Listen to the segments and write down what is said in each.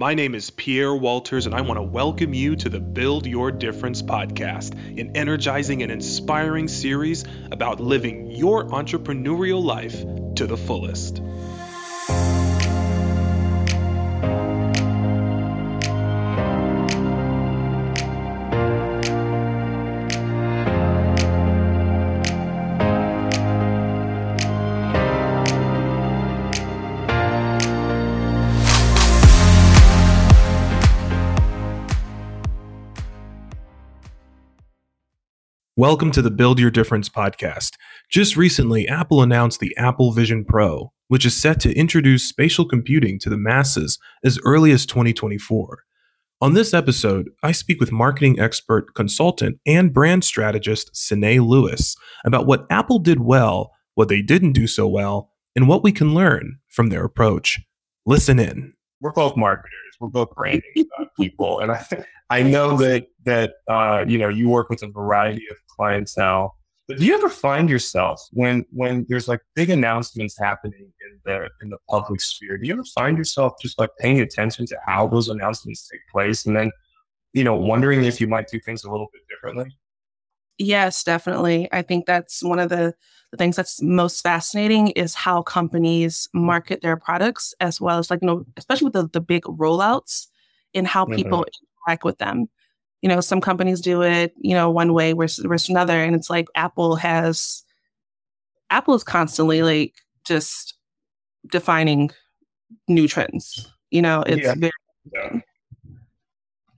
My name is Pierre Walters, and I want to welcome you to the Build Your Difference podcast, an energizing and inspiring series about living your entrepreneurial life to the fullest. Welcome to the Build Your Difference podcast. Just recently, Apple announced the Apple Vision Pro, which is set to introduce spatial computing to the masses as early as 2024. On this episode, I speak with marketing expert, consultant, and brand strategist Sydnea Lewis about what Apple did well, what they didn't do so well, and what we can learn from their approach. Listen in. We're both marketers. We're both branding people, and I I know that that uh, you know you work with a variety of clientele. But do you ever find yourself when when there's like big announcements happening in the in the public sphere? Do you ever find yourself just like paying attention to how those announcements take place, and then you know wondering if you might do things a little bit differently? Yes, definitely. I think that's one of the, the things that's most fascinating is how companies market their products, as well as like you know, especially with the the big rollouts and how people mm-hmm. interact with them you know, some companies do it, you know, one way versus, versus another. And it's like Apple has, Apple is constantly like just defining new trends. You know, it's yeah. very. Yeah.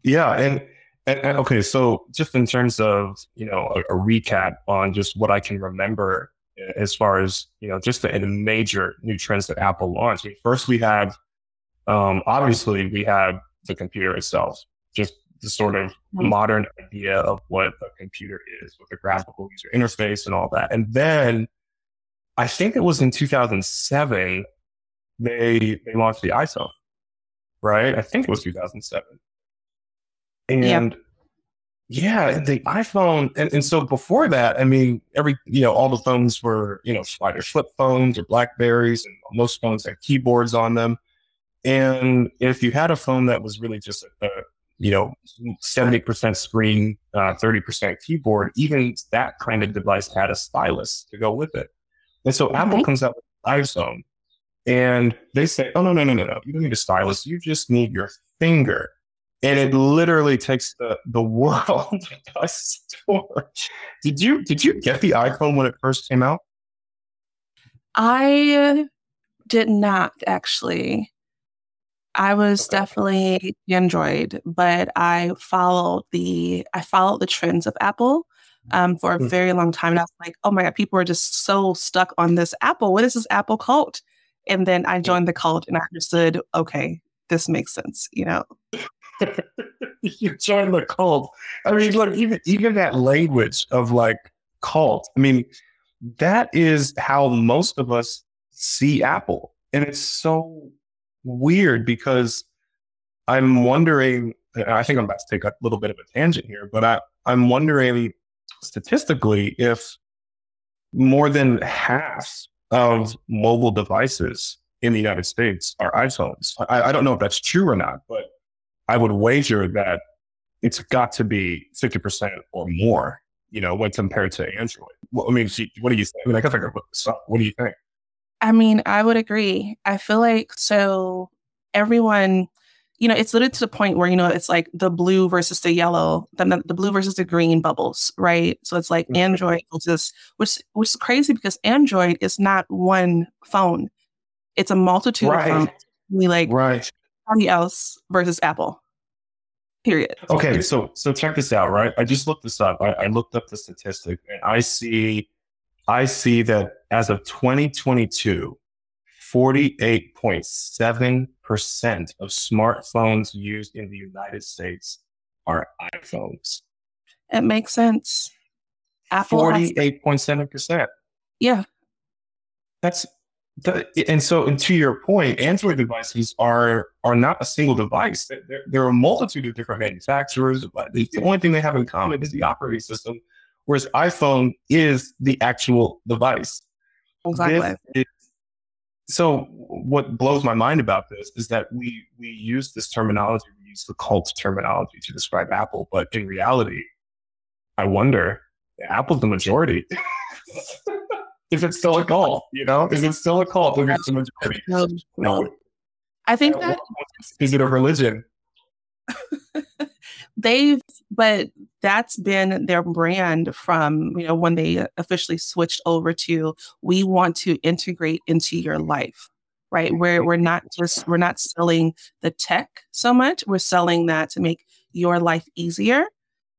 yeah. And, and, and, okay, so just in terms of, you know, a, a recap on just what I can remember as far as, you know, just the, the major new trends that Apple launched. I mean, first, we had, um, obviously, we had the computer itself, just the sort of mm-hmm. modern idea of what a computer is with a graphical user interface and all that. And then I think it was in 2007 they they launched the iPhone, right? I think it was 2007. And yeah, the iPhone, and, and so before that, I mean, every you know, all the phones were you know slider flip phones or Blackberries, and most phones had keyboards on them. And if you had a phone that was really just a, a you know, 70% screen, uh, 30% keyboard, even that kind of device had a stylus to go with it. And so Apple comes out with iPhone and they say, oh, no, no, no, no, no. You don't need a stylus. You just need your finger. And it literally takes the, the world by storm. Did you, did you get the iPhone when it first came out? I did not actually. I was okay. definitely Android, but I followed the I followed the trends of Apple um, for a mm. very long time. And I was like, oh my God, people are just so stuck on this Apple. What is this Apple cult? And then I joined the cult and I understood, okay, this makes sense, you know. you joined the cult. I mean, look, even even that language of like cult, I mean, that is how most of us see Apple. And it's so weird because I'm wondering, I think I'm about to take a little bit of a tangent here, but I, I'm wondering statistically if more than half of mobile devices in the United States are iPhones. I, I don't know if that's true or not, but I would wager that it's got to be 50% or more, you know, when compared to Android. Well, I mean, what do you think? I mean, I guess I could look this up. What do you think? I mean, I would agree. I feel like so everyone, you know, it's literally to the point where, you know, it's like the blue versus the yellow, the, the blue versus the green bubbles, right? So it's like mm-hmm. Android just which which is crazy because Android is not one phone. It's a multitude right. of phones. We like right. somebody else versus Apple. Period. Okay, so so check this out, right? I just looked this up. I, I looked up the statistic and I see I see that as of 2022, 48.7% of smartphones used in the United States are iPhones. It makes sense. Apple 48.7%. Yeah. That's and so and to your point, Android devices are are not a single device. There, there are a multitude of different manufacturers, but the, the only thing they have in common is the operating system whereas iPhone is the actual device. Exactly. Is, so what blows my mind about this is that we we use this terminology, we use the cult terminology to describe Apple, but in reality, I wonder, Apple's the majority. is it still a cult? You know, is it still a cult? It's the majority? No. I think that is it a religion? they've but that's been their brand from you know when they officially switched over to we want to integrate into your life right where we're not just we're not selling the tech so much we're selling that to make your life easier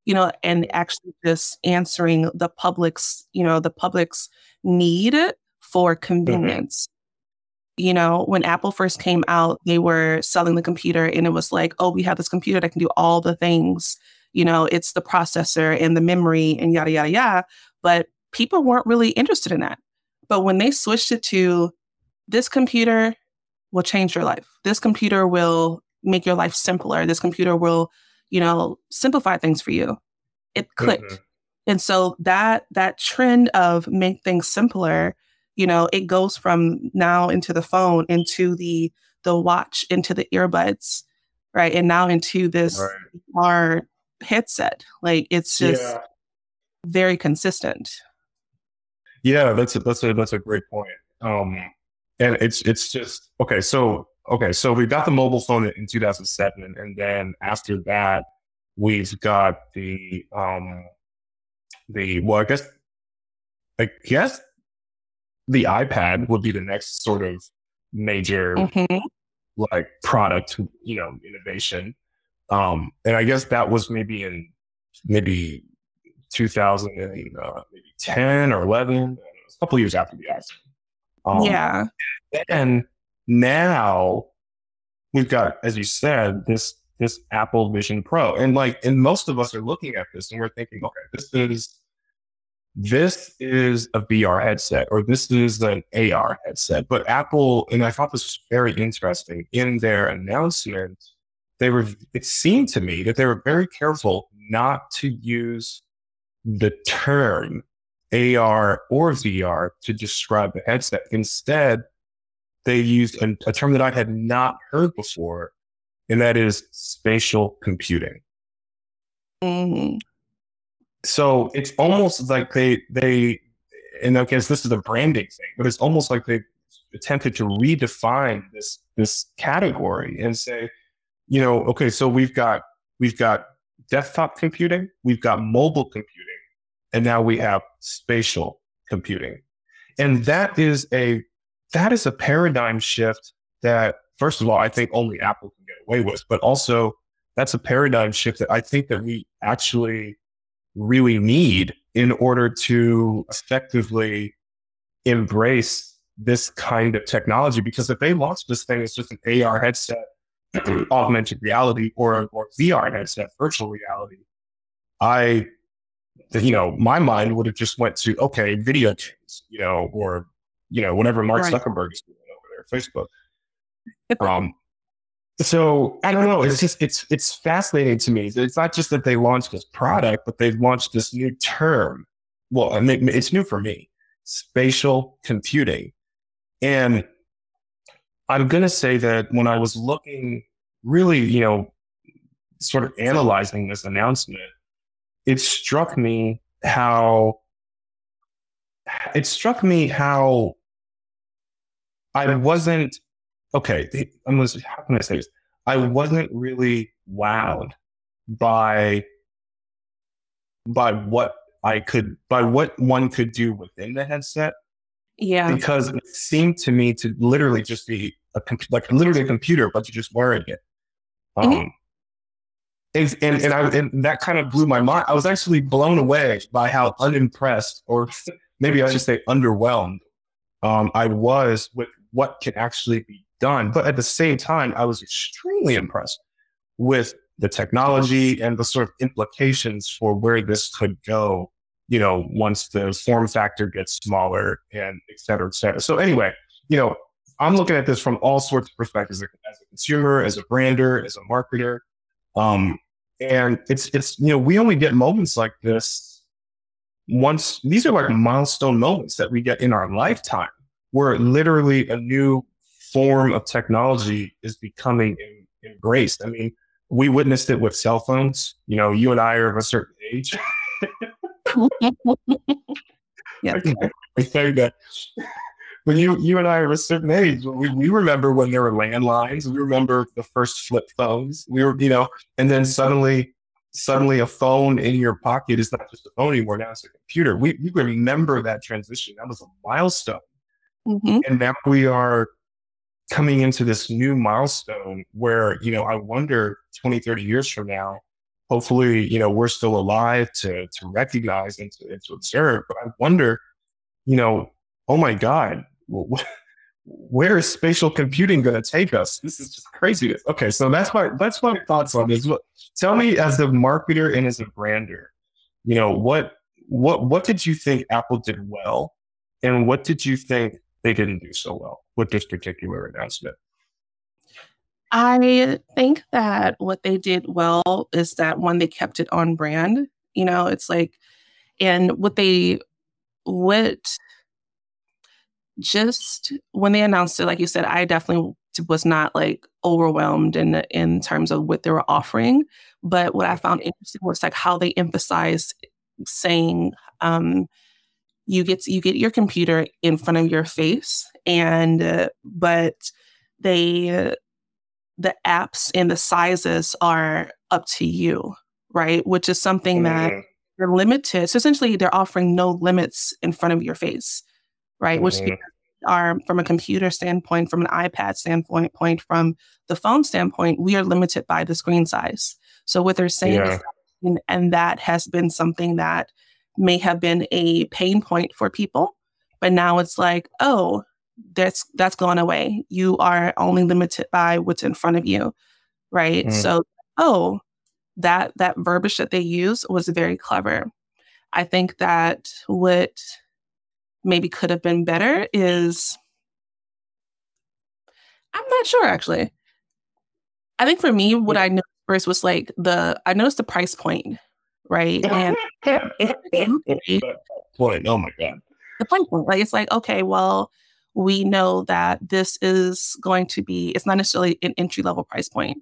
you know and actually just answering the public's you know the public's need for mm-hmm. convenience you know, when Apple first came out, they were selling the computer and it was like, oh, we have this computer that can do all the things. You know, it's the processor and the memory and yada, yada, yada. But people weren't really interested in that. But when they switched it to this computer will change your life, this computer will make your life simpler, this computer will, you know, simplify things for you, it clicked. Mm-hmm. And so that that trend of make things simpler you know it goes from now into the phone into the the watch into the earbuds right and now into this right. our headset like it's just yeah. very consistent yeah that's a that's a that's a great point um and it's it's just okay so okay so we got the mobile phone in 2007 and then after that we've got the um the well i guess i guess the iPad would be the next sort of major mm-hmm. like product, you know, innovation. Um, and I guess that was maybe in maybe 2010 uh, or 11, a couple years after the accident. Um, yeah. And now we've got, as you said, this this Apple Vision Pro, and like, and most of us are looking at this and we're thinking, okay, this is this is a VR headset or this is an AR headset. But Apple, and I thought this was very interesting in their announcement, they were, it seemed to me that they were very careful not to use the term AR or VR to describe the headset. Instead, they used a, a term that I had not heard before, and that is spatial computing. Mm-hmm so it's almost like they they and I guess this is a branding thing, but it's almost like they attempted to redefine this this category and say, you know, okay, so we've got we've got desktop computing, we've got mobile computing, and now we have spatial computing. And that is a that is a paradigm shift that first of all, I think only Apple can get away with, but also that's a paradigm shift that I think that we actually really need in order to effectively embrace this kind of technology. Because if they launch this thing as just an AR headset, augmented reality, or, or VR headset, virtual reality, I, you know, my mind would have just went to, okay, video games, you know, or, you know, whenever Mark right. Zuckerberg is doing over there, Facebook. Um, so I don't know. It's just it's it's fascinating to me. It's not just that they launched this product, but they've launched this new term. Well, I mean, it's new for me: spatial computing. And I'm going to say that when I was looking, really, you know, sort of analyzing this announcement, it struck me how it struck me how I wasn't okay, I'm was, how can I say this? I wasn't really wowed by by what I could by what one could do within the headset. Yeah. Because it seemed to me to literally just be a like literally a computer, but you're just wearing it. Mm-hmm. Um mm-hmm. and, and, and I and that kind of blew my mind. I was actually blown away by how unimpressed, or maybe I should say underwhelmed, um, I was with what can actually be done. But at the same time, I was extremely impressed with the technology and the sort of implications for where this could go, you know, once the form factor gets smaller and et cetera, et cetera. So anyway, you know, I'm looking at this from all sorts of perspectives as a consumer, as a brander, as a marketer. Um, and it's, it's, you know, we only get moments like this once. These are like milestone moments that we get in our lifetime where literally a new form of technology is becoming embraced. I mean, we witnessed it with cell phones. You know, you and I are of a certain age. yeah. We say that. But you, you and I are of a certain age. We, we remember when there were landlines. We remember the first flip phones. We were, you know, and then suddenly, suddenly a phone in your pocket is not just a phone anymore. Now it's a computer. We, we remember that transition. That was a milestone. Mm-hmm. And now we are coming into this new milestone where, you know, I wonder 20, 30 years from now, hopefully, you know, we're still alive to, to recognize and to, and to observe. But I wonder, you know, oh my God, where is spatial computing going to take us? This is just crazy. Okay, so that's my that's my thoughts on this. Tell me, as a marketer and as a brander, you know what what what did you think Apple did well, and what did you think they didn't do so well with this particular announcement? I think that what they did well is that one, they kept it on brand. You know, it's like, and what they, what just when they announced it, like you said, I definitely was not like overwhelmed in in terms of what they were offering. But what I found interesting was like how they emphasized saying, um, you get you get your computer in front of your face and uh, but they uh, the apps and the sizes are up to you right which is something that mm-hmm. you're limited so essentially they're offering no limits in front of your face right mm-hmm. which are from a computer standpoint from an ipad standpoint point from the phone standpoint we are limited by the screen size so what they're saying yeah. is and that has been something that may have been a pain point for people, but now it's like, oh, that's that's gone away. You are only limited by what's in front of you, right? Mm. So, oh, that that verbiage that they use was very clever. I think that what maybe could have been better is I'm not sure actually. I think for me, what I noticed first was like the I noticed the price point right? And point, oh my god, the point point, like it's like okay, well, we know that this is going to be it's not necessarily an entry level price point,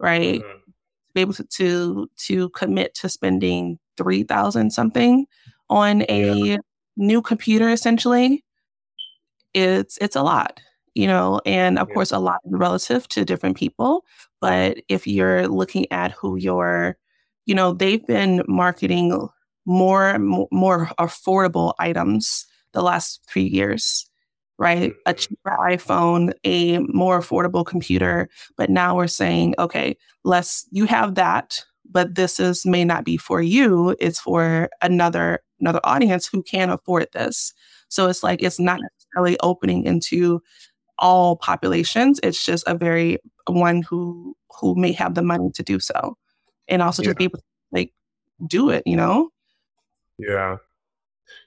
right? Mm-hmm. To be able to, to to commit to spending three thousand something on a yeah. new computer, essentially, it's it's a lot you know, and of yeah. course, a lot relative to different people. But if you're looking at who your you know, they've been marketing more more affordable items the last three years, right? A mm-hmm. cheaper iPhone, a more affordable computer, but now we're saying, okay, let's you have that, but this is may not be for you. It's for another another audience who can afford this. So it's like it's not necessarily opening into all populations. It's just a very one who who may have the money to do so and also yeah. to be able to like do it, you know? Yeah.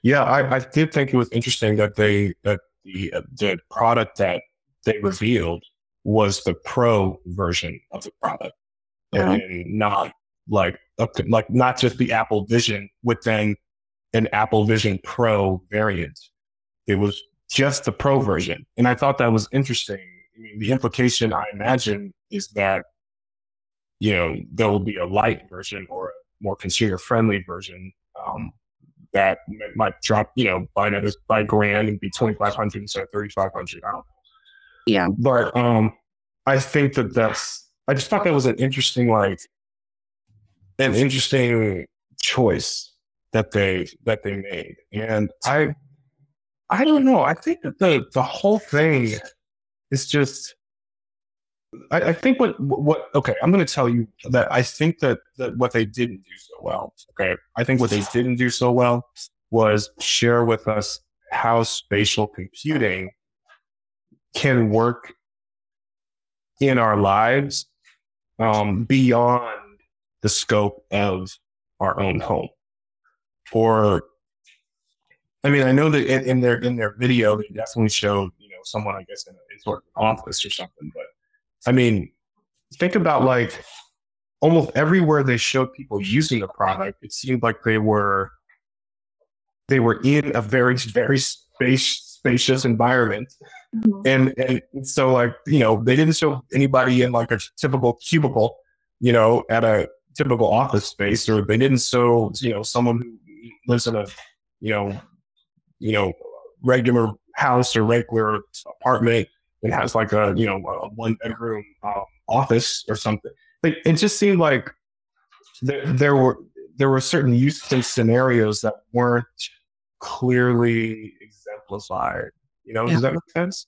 Yeah, I, I did think it was interesting that they that the uh, the product that they revealed was the pro version of the product, uh-huh. and not like like not just the Apple Vision within an Apple Vision Pro variant. It was just the Pro version, and I thought that was interesting. I mean, the implication I imagine is that you know, there will be a light version or a more consumer friendly version um, that might drop, you know, by another by grand and be 2500 instead of 3500. I don't know. Yeah. But um, I think that that's, I just thought that was an interesting, like, an interesting choice that they, that they made. And I, I don't know. I think that the, the whole thing is just, I, I, think what what okay, I'm going to tell you that I think that that what they didn't do so well. Okay, I think what they didn't do so well was share with us how spatial computing can work in our lives um, beyond the scope of our own home. Or, I mean, I know that in, in their in their video, they definitely showed you know someone I guess in a, in sort of office or something, but I mean, think about like almost everywhere they showed people using the product, it seemed like they were they were in a very very space spacious environment. Mm-hmm. And and so like, you know, they didn't show anybody in like a typical cubicle, you know, at a typical office space, or they didn't show, you know, someone who lives in a, you know, you know, regular house or regular apartment and has like a, you know, a one bedroom um, office or something. Like it just seemed like there, there were there were certain use case scenarios that weren't clearly exemplified. You know, yeah. does that make sense?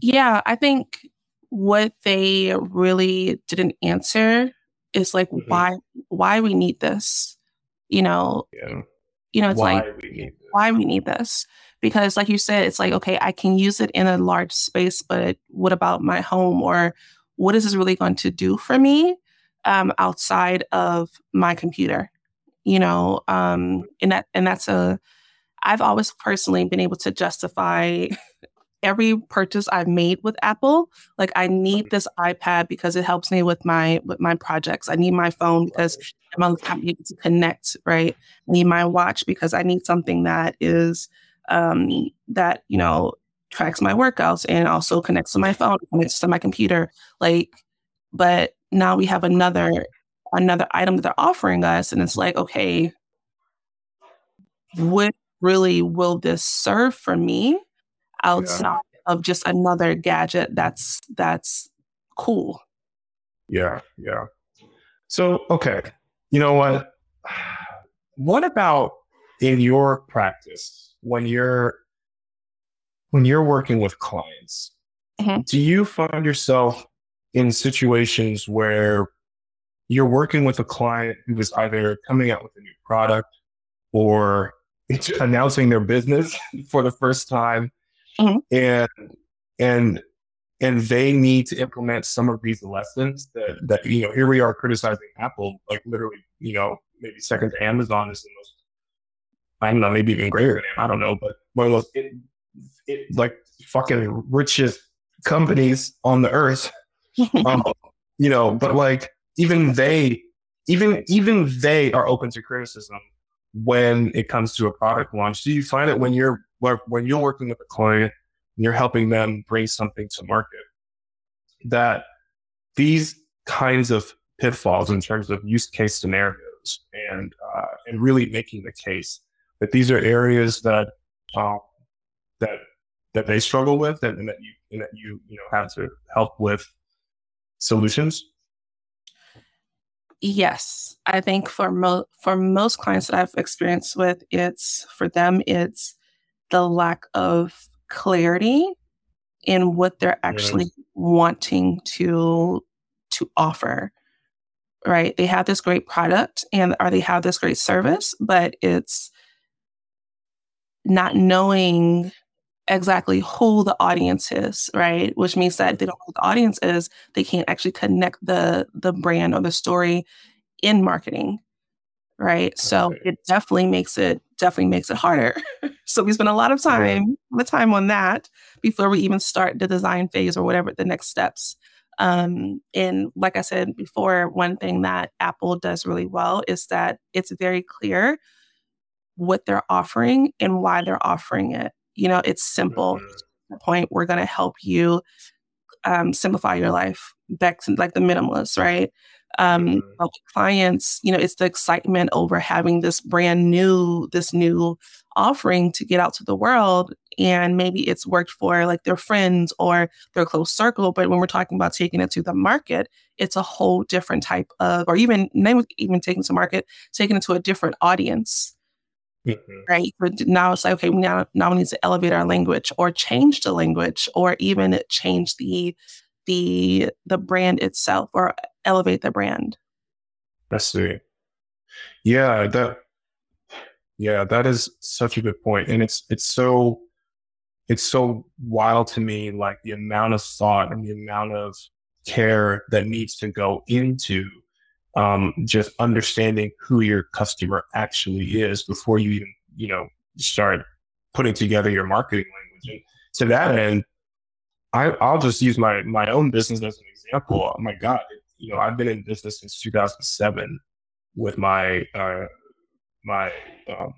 Yeah, I think what they really didn't answer is like mm-hmm. why why we need this. You know, yeah. you know, it's why like we why we need this. Because like you said, it's like, okay, I can use it in a large space, but what about my home or what is this really going to do for me um, outside of my computer? You know, um, and that and that's a I've always personally been able to justify every purchase I've made with Apple. Like I need this iPad because it helps me with my with my projects. I need my phone because I'm able to connect, right? I need my watch because I need something that is um that, you know, tracks my workouts and also connects to my phone, connects to my computer. Like, but now we have another another item that they're offering us, and it's like, okay, what really will this serve for me outside yeah. of just another gadget that's that's cool? Yeah, yeah. So, okay, you know what? What about in your practice when you're when you're working with clients? Mm-hmm. Do you find yourself in situations where you're working with a client who is either coming out with a new product or announcing their business for the first time mm-hmm. and and and they need to implement some of these lessons that that you know here we are criticizing apple like literally you know maybe second to amazon is the most i don't know maybe even greater than i don't know but one of those it, it, like fucking richest companies on the earth um, you know but like even they even even they are open to criticism when it comes to a product launch. Do you find it when you're when you're working with a client and you're helping them bring something to market that these kinds of pitfalls in terms of use case scenarios and uh, and really making the case that these are areas that um, that that they struggle with and, and that you and that you you know have to help with solutions Yes, I think for mo- for most clients that I've experienced with, it's for them it's the lack of clarity in what they're actually yes. wanting to to offer. Right? They have this great product and or they have this great service, but it's not knowing exactly who the audience is, right? Which means that if they don't know who the audience is, they can't actually connect the the brand or the story in marketing, right? So it definitely makes it definitely makes it harder. so we spend a lot of time, the time on that before we even start the design phase or whatever the next steps. Um, and like I said before, one thing that Apple does really well is that it's very clear what they're offering and why they're offering it you know, it's simple. Mm-hmm. point we're going to help you um, simplify your life back to like the minimalist, right? Um, mm-hmm. clients, you know, it's the excitement over having this brand new, this new offering to get out to the world. And maybe it's worked for like their friends or their close circle. But when we're talking about taking it to the market, it's a whole different type of, or even even taking to market, taking it to a different audience. Mm-hmm. Right. But now it's like, okay, now, now we need to elevate our language or change the language or even change the the the brand itself or elevate the brand. I see. Yeah, that yeah, that is such a good point. And it's it's so it's so wild to me like the amount of thought and the amount of care that needs to go into um, just understanding who your customer actually is before you even, you know, start putting together your marketing language. And to that end, I, I'll just use my my own business as an example. Oh my God, you know, I've been in business since 2007 with my uh, my um,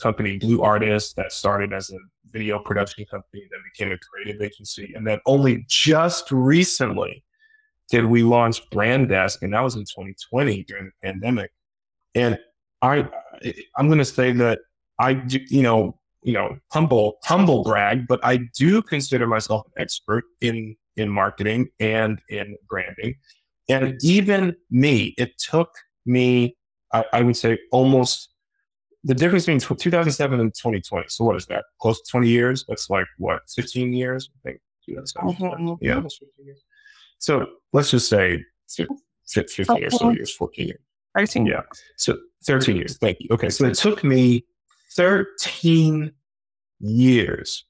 company, Blue Artist, that started as a video production company that became a creative agency. And then only just recently did we launch Brand Desk, and that was in 2020 during the pandemic. And I, I'm going to say that I, do, you know, you know, humble, humble brag, but I do consider myself an expert in in marketing and in branding. And even me, it took me, I, I would say, almost the difference between 2007 and 2020. So what is that? Close to 20 years? That's like what, 15 years? I think. Mm-hmm. Yeah, almost 15 years. So let's just say 15 years, so years, 14 years. 13. Yeah. So 13 years. Thank you. Okay. So it took me 13 years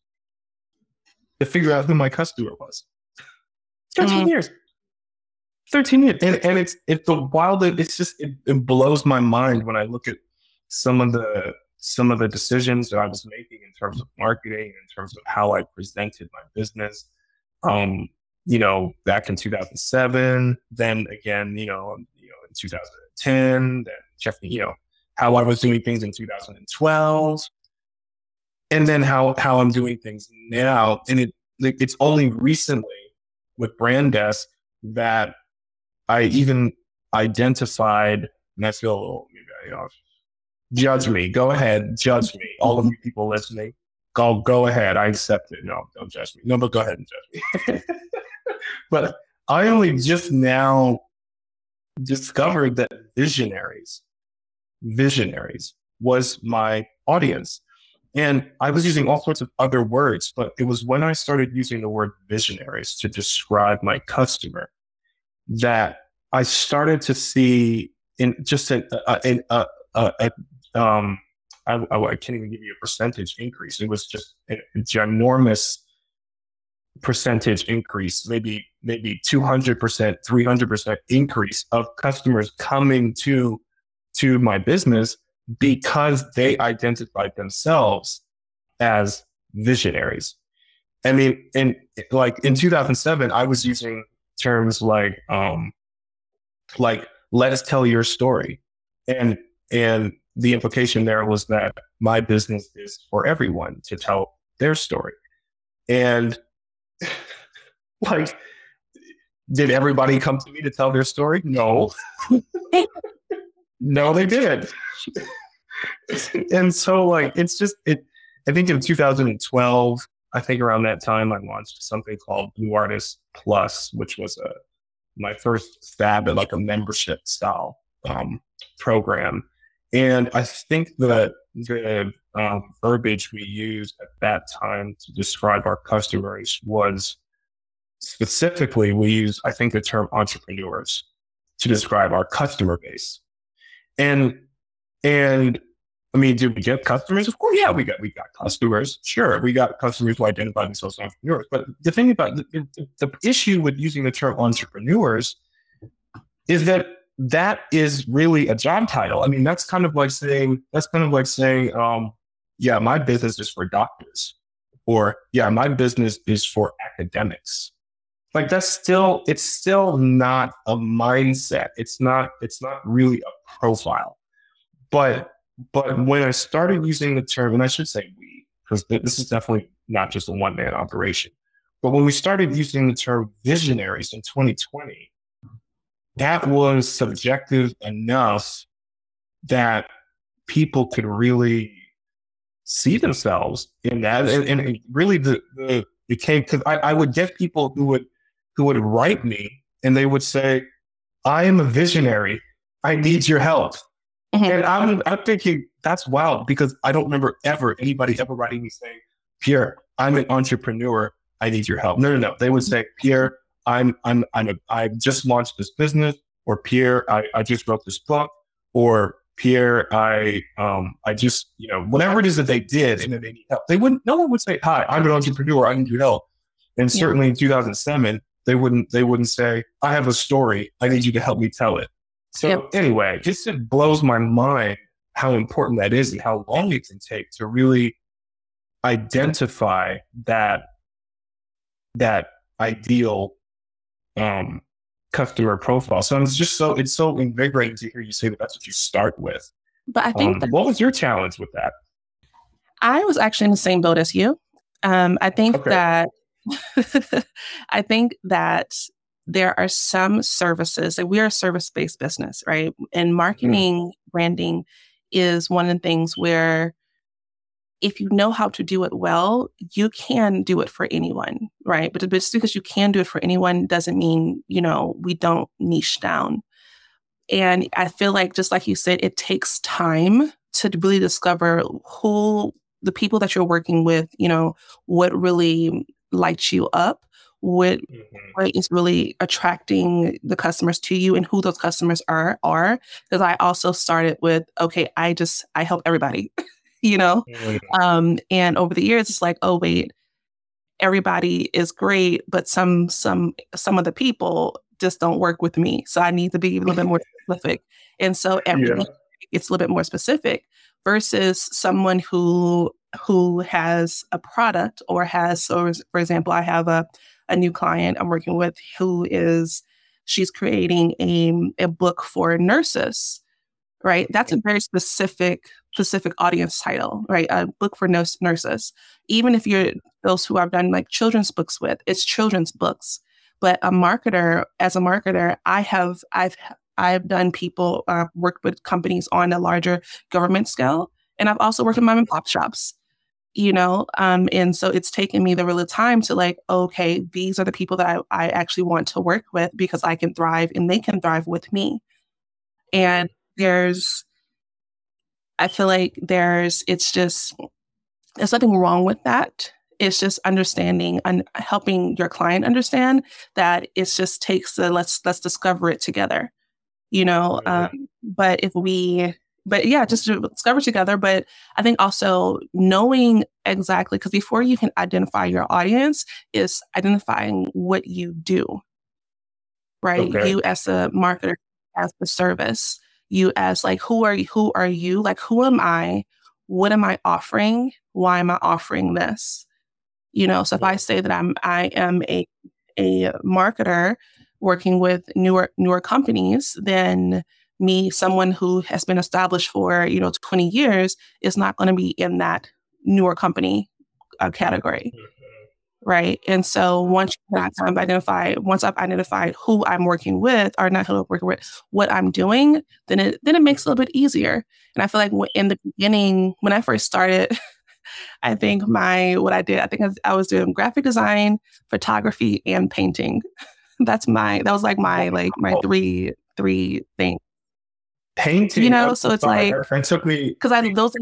to figure out who my customer was. 13 mm-hmm. years. 13 years. And, and it's, it's the wild, it's just, it, it blows my mind when I look at some of the, some of the decisions that I was making in terms of marketing, in terms of how I presented my business. Um, you know, back in 2007, then again, you know, you know, in 2010, then Jeff, you know, how I was doing things in 2012, and then how how I'm doing things now. And it it's only recently with Brand Desk that I even identified, and I feel little you uh, know, judge me. Go ahead, judge me. All of you people listening, go go ahead. I accept it. No, don't judge me. No, but go ahead and judge me. but I only just now discovered that visionaries, visionaries was my audience. And I was using all sorts of other words, but it was when I started using the word visionaries to describe my customer that I started to see in just a, a, a, a, a um, I, I, can't even give you a percentage increase. It was just a ginormous percentage increase, maybe maybe 200%, 300% increase of customers coming to to my business because they identified themselves as visionaries. I mean, in like in 2007, I was using terms like um like let us tell your story. And and the implication there was that my business is for everyone to tell their story. And like, did everybody come to me to tell their story? No. no, they did. and so, like, it's just, it, I think in 2012, I think around that time, I launched something called Blue Artist Plus, which was a my first stab at like a membership style um, program. And I think that the um, verbiage we used at that time to describe our customers was specifically, we use, I think, the term entrepreneurs to describe our customer base. And, and I mean, did we get customers? Of course, yeah, we got, we got customers. Sure. We got customers who identify themselves as entrepreneurs. But the thing about the, the, the issue with using the term entrepreneurs is that that is really a job title. I mean, that's kind of like saying, that's kind of like saying, um, yeah, my business is for doctors or yeah, my business is for academics. Like that's still it's still not a mindset. It's not it's not really a profile. But but when i started using the term and i should say we because this is definitely not just a one man operation but when we started using the term visionaries in 2020 that was subjective enough that people could really see themselves in that and, and really the, the became because I, I would get people who would who would write me and they would say, I am a visionary. I need your help. Mm-hmm. And I'm, I'm thinking that's wild because I don't remember ever anybody ever writing me saying, Pierre, I'm an entrepreneur. I need your help. No, no, no. They would say, Pierre, I'm, I'm, I'm a, I just launched this business or Pierre, I, I just wrote this book or Pierre, I, um, I just, you know, whatever it is that they did and then they need help. They wouldn't, no one would say, hi, I'm an entrepreneur. I need your help. And certainly yeah. in 2007, they wouldn't they wouldn't say, I have a story. I need you to help me tell it. So yep. anyway, just it blows my mind how important that is and how long it can take to really identify that that ideal um, customer profile. So it's just so it's so invigorating to hear you say that that's what you start with. But I think um, what was your challenge with that? I was actually in the same boat as you. Um, I think okay. that I think that there are some services that we are a service-based business, right? And mm-hmm. marketing, mm-hmm. branding is one of the things where if you know how to do it well, you can do it for anyone, right? But just because you can do it for anyone doesn't mean, you know, we don't niche down. And I feel like, just like you said, it takes time to really discover who the people that you're working with, you know, what really lights you up, what, mm-hmm. what is really attracting the customers to you and who those customers are are. Because I also started with, okay, I just I help everybody. you know? Mm-hmm. Um, and over the years, it's like, oh, wait, everybody is great, but some some some of the people just don't work with me. So I need to be a little bit more specific. And so every yeah. it's a little bit more specific versus someone who who has a product or has so for example, I have a a new client I'm working with who is she's creating a, a book for nurses right? That's a very specific specific audience title, right? A book for nurse, nurses. Even if you're those who I've done like children's books with, it's children's books. But a marketer, as a marketer, I have I've I've done people uh, worked with companies on a larger government scale, and I've also worked with mom and pop shops. You know, um, and so it's taken me the real time to like, okay, these are the people that I, I actually want to work with because I can thrive and they can thrive with me. And there's I feel like there's it's just there's nothing wrong with that. It's just understanding and helping your client understand that it just takes the let's let's discover it together. You know, um, but if we but yeah, just to discover together. But I think also knowing exactly because before you can identify your audience is identifying what you do. Right. Okay. You as a marketer, as the service you as like who are you who are you? Like who am i? What am i offering? Why am i offering this? You know so if i say that i'm i am a a marketer working with newer newer companies then me someone who has been established for you know 20 years is not going to be in that newer company uh, category. Mm-hmm right? And so once I've identified, once I've identified who I'm working with, or not who I'm working with, what I'm doing, then it then it makes it a little bit easier. And I feel like in the beginning, when I first started, I think my what I did, I think I was doing graphic design, photography, and painting. That's my that was like my like my three three things. Painting, you know. So it's like it took me because I those.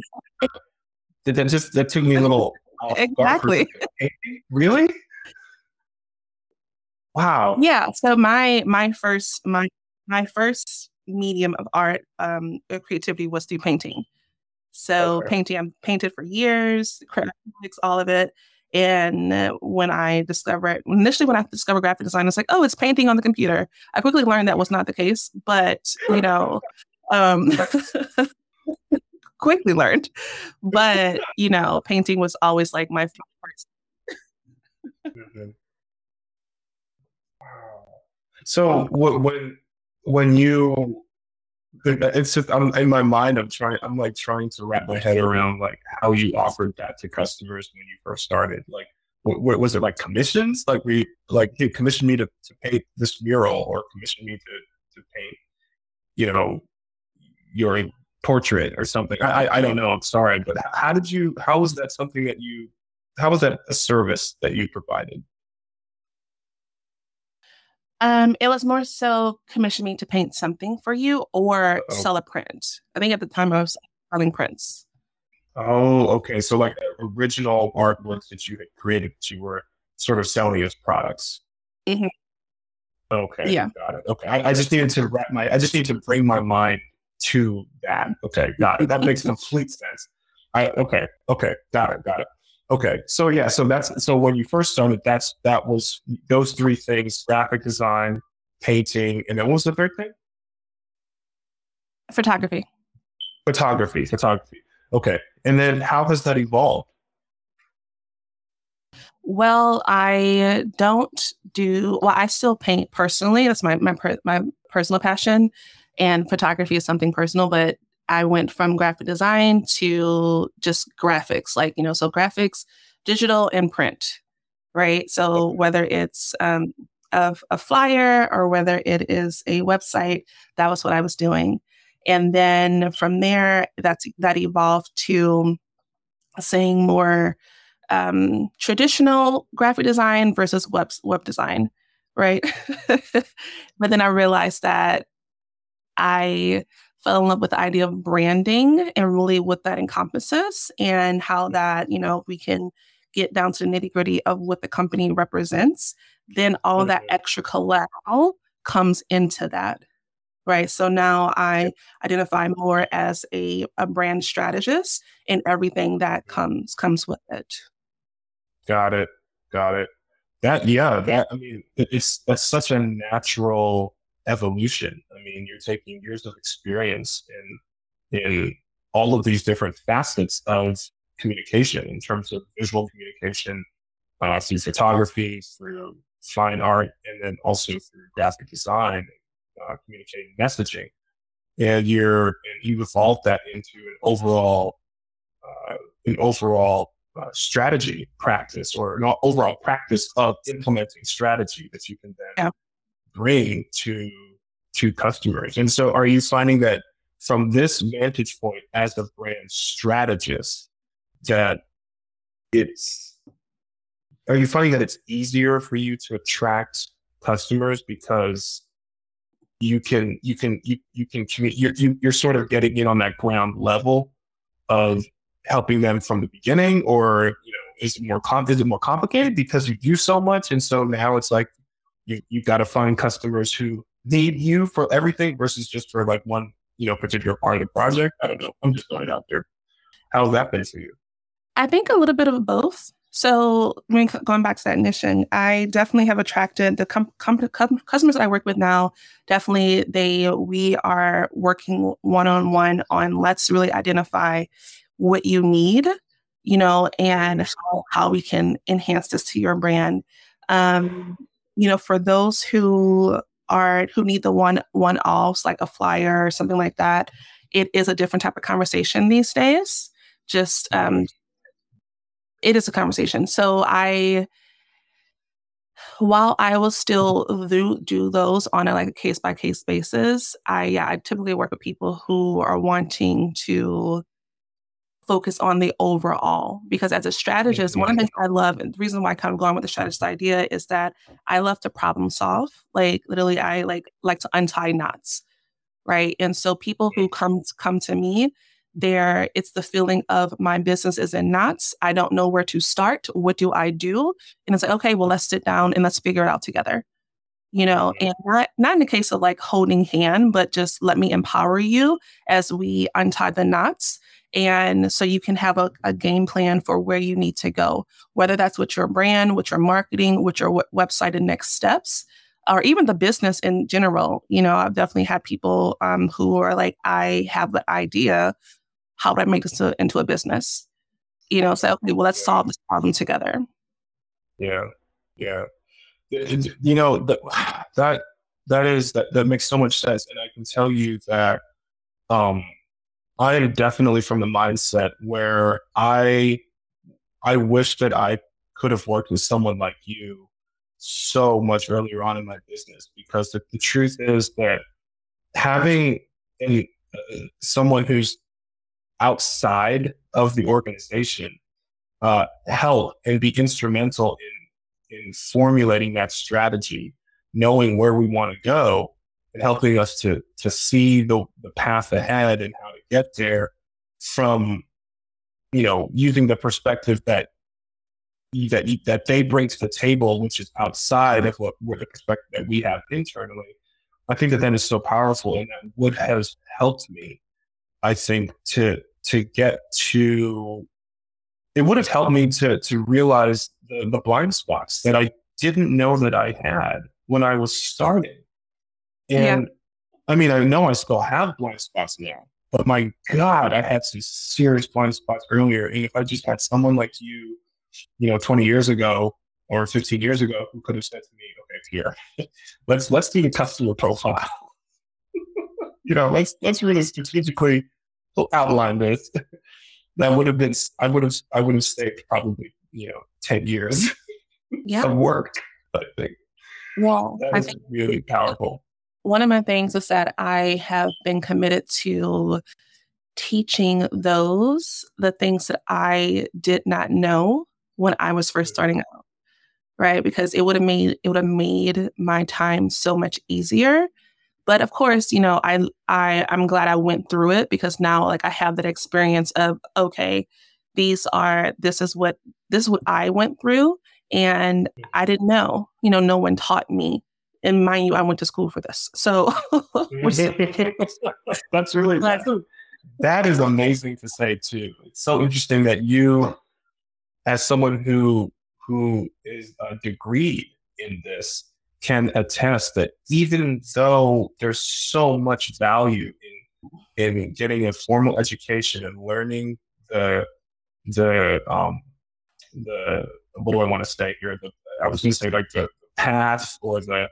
That just that took me a little exactly. really? Wow. Yeah. So my my first my my first medium of art um creativity was through painting. So okay. painting, I've painted for years, acrylics, all of it. And when I discovered, initially when I discovered graphic design, I was like, oh, it's painting on the computer. I quickly learned that was not the case, but you know, um, quickly learned. But, you know, painting was always like my first. mm-hmm. So when when you it's just I'm in my mind I'm trying I'm like trying to wrap my head around like how you offered that to customers when you first started like what, was it like commissions like we like hey commissioned me to, to paint this mural or commissioned me to to paint you know your portrait or something. I, I don't know. I'm sorry, but how did you? How was that something that you? How was that a service that you provided? Um, it was more so commission me to paint something for you or Uh-oh. sell a print. I think at the time I was selling prints. Oh, okay. So like original artworks that you had created, that you were sort of selling as products. Mm-hmm. Okay. Yeah. Got it. Okay. I, I, just needed to wrap my. I just need to bring my mind to that. Okay, got it. That makes complete sense. I okay, okay, got it, got it. Okay, so yeah, so that's so when you first started, that's that was those three things: graphic design, painting, and then what was the third thing? Photography. Photography, photography. Okay, and then how has that evolved? Well, I don't do well. I still paint personally. That's my my my personal passion and photography is something personal, but I went from graphic design to just graphics, like, you know, so graphics, digital and print, right? So whether it's um, a, a flyer or whether it is a website, that was what I was doing. And then from there, that's that evolved to saying more um, traditional graphic design versus web web design, right? but then I realized that I fell in love with the idea of branding and really what that encompasses and how that you know we can get down to the nitty gritty of what the company represents. Then all that mm-hmm. extra collateral comes into that right? So now I identify more as a, a brand strategist and everything that comes comes with it. Got it. Got it. That yeah, that I mean it's that's such a natural evolution. I mean, you're taking years of experience in in all of these different facets of communication in terms of visual communication, uh, through photography, through fine art, and then also through graphic design uh, communicating messaging, and you're and you evolve that into an overall uh, an overall uh, strategy practice or an overall practice of implementing strategy that you can then. Bring to to customers. And so, are you finding that from this vantage point as a brand strategist that it's are you finding that it's easier for you to attract customers because you can you can you, you can you're, you, you're sort of getting in on that ground level of helping them from the beginning or you know is it more com- is it more complicated because you do so much and so now it's like you you got to find customers who need you for everything versus just for like one you know particular part of the project i don't know i'm just going out there how's that been for you i think a little bit of both so, going back to that mission, I definitely have attracted the com- com- com- customers I work with now. Definitely, they we are working one on one on let's really identify what you need, you know, and how, how we can enhance this to your brand. Um, you know, for those who are who need the one one offs like a flyer or something like that, it is a different type of conversation these days. Just um, it is a conversation. So I, while I will still do, do those on a like a case by case basis, I yeah, I typically work with people who are wanting to focus on the overall because as a strategist, one of the things I love and the reason why I kind of going with the strategist idea is that I love to problem solve. Like literally I like like to untie knots. Right. And so people who come come to me, there it's the feeling of my business is in knots i don't know where to start what do i do and it's like okay well let's sit down and let's figure it out together you know and not not in the case of like holding hand but just let me empower you as we untie the knots and so you can have a, a game plan for where you need to go whether that's with your brand with your marketing with your w- website and next steps or even the business in general you know i've definitely had people um, who are like i have the idea how do I make this into a business? You know, say, okay, well, let's solve this problem together. Yeah, yeah. You know that that that is that that makes so much sense, and I can tell you that um, I am definitely from the mindset where I I wish that I could have worked with someone like you so much earlier on in my business because the, the truth is that having a, uh, someone who's outside of the organization uh, help and be instrumental in, in formulating that strategy, knowing where we want to go and helping us to, to see the, the path ahead and how to get there from, you know, using the perspective that that that they bring to the table, which is outside of what the perspective that we have internally. I think that that is so powerful, and that would have helped me. I think to to get to it would have helped me to to realize the, the blind spots that I didn't know that I had when I was starting. And yeah. I mean, I know I still have blind spots now, but my God, I had some serious blind spots earlier. And if I just had someone like you, you know, 20 years ago or 15 years ago who could have said to me, okay, here, let's let's do the customer profile. you know, let's let's really strategically outline this, that would have been I would have I would have saved probably you know ten years yeah. of work. I think. Well, that I think really powerful. One of my things is that I have been committed to teaching those the things that I did not know when I was first mm. starting out. Right. Because it would have made it would have made my time so much easier. But of course, you know, I I I'm glad I went through it because now like I have that experience of okay, these are this is what this is what I went through and I didn't know. You know, no one taught me. And mind you, I went to school for this. So that's really that's that is amazing to say too. It's so interesting that you, as someone who who is uh, a degree in this, can attest that even though there's so much value in in getting a formal education and learning the the um the what do I want to say here? The, I was going to say like the path or the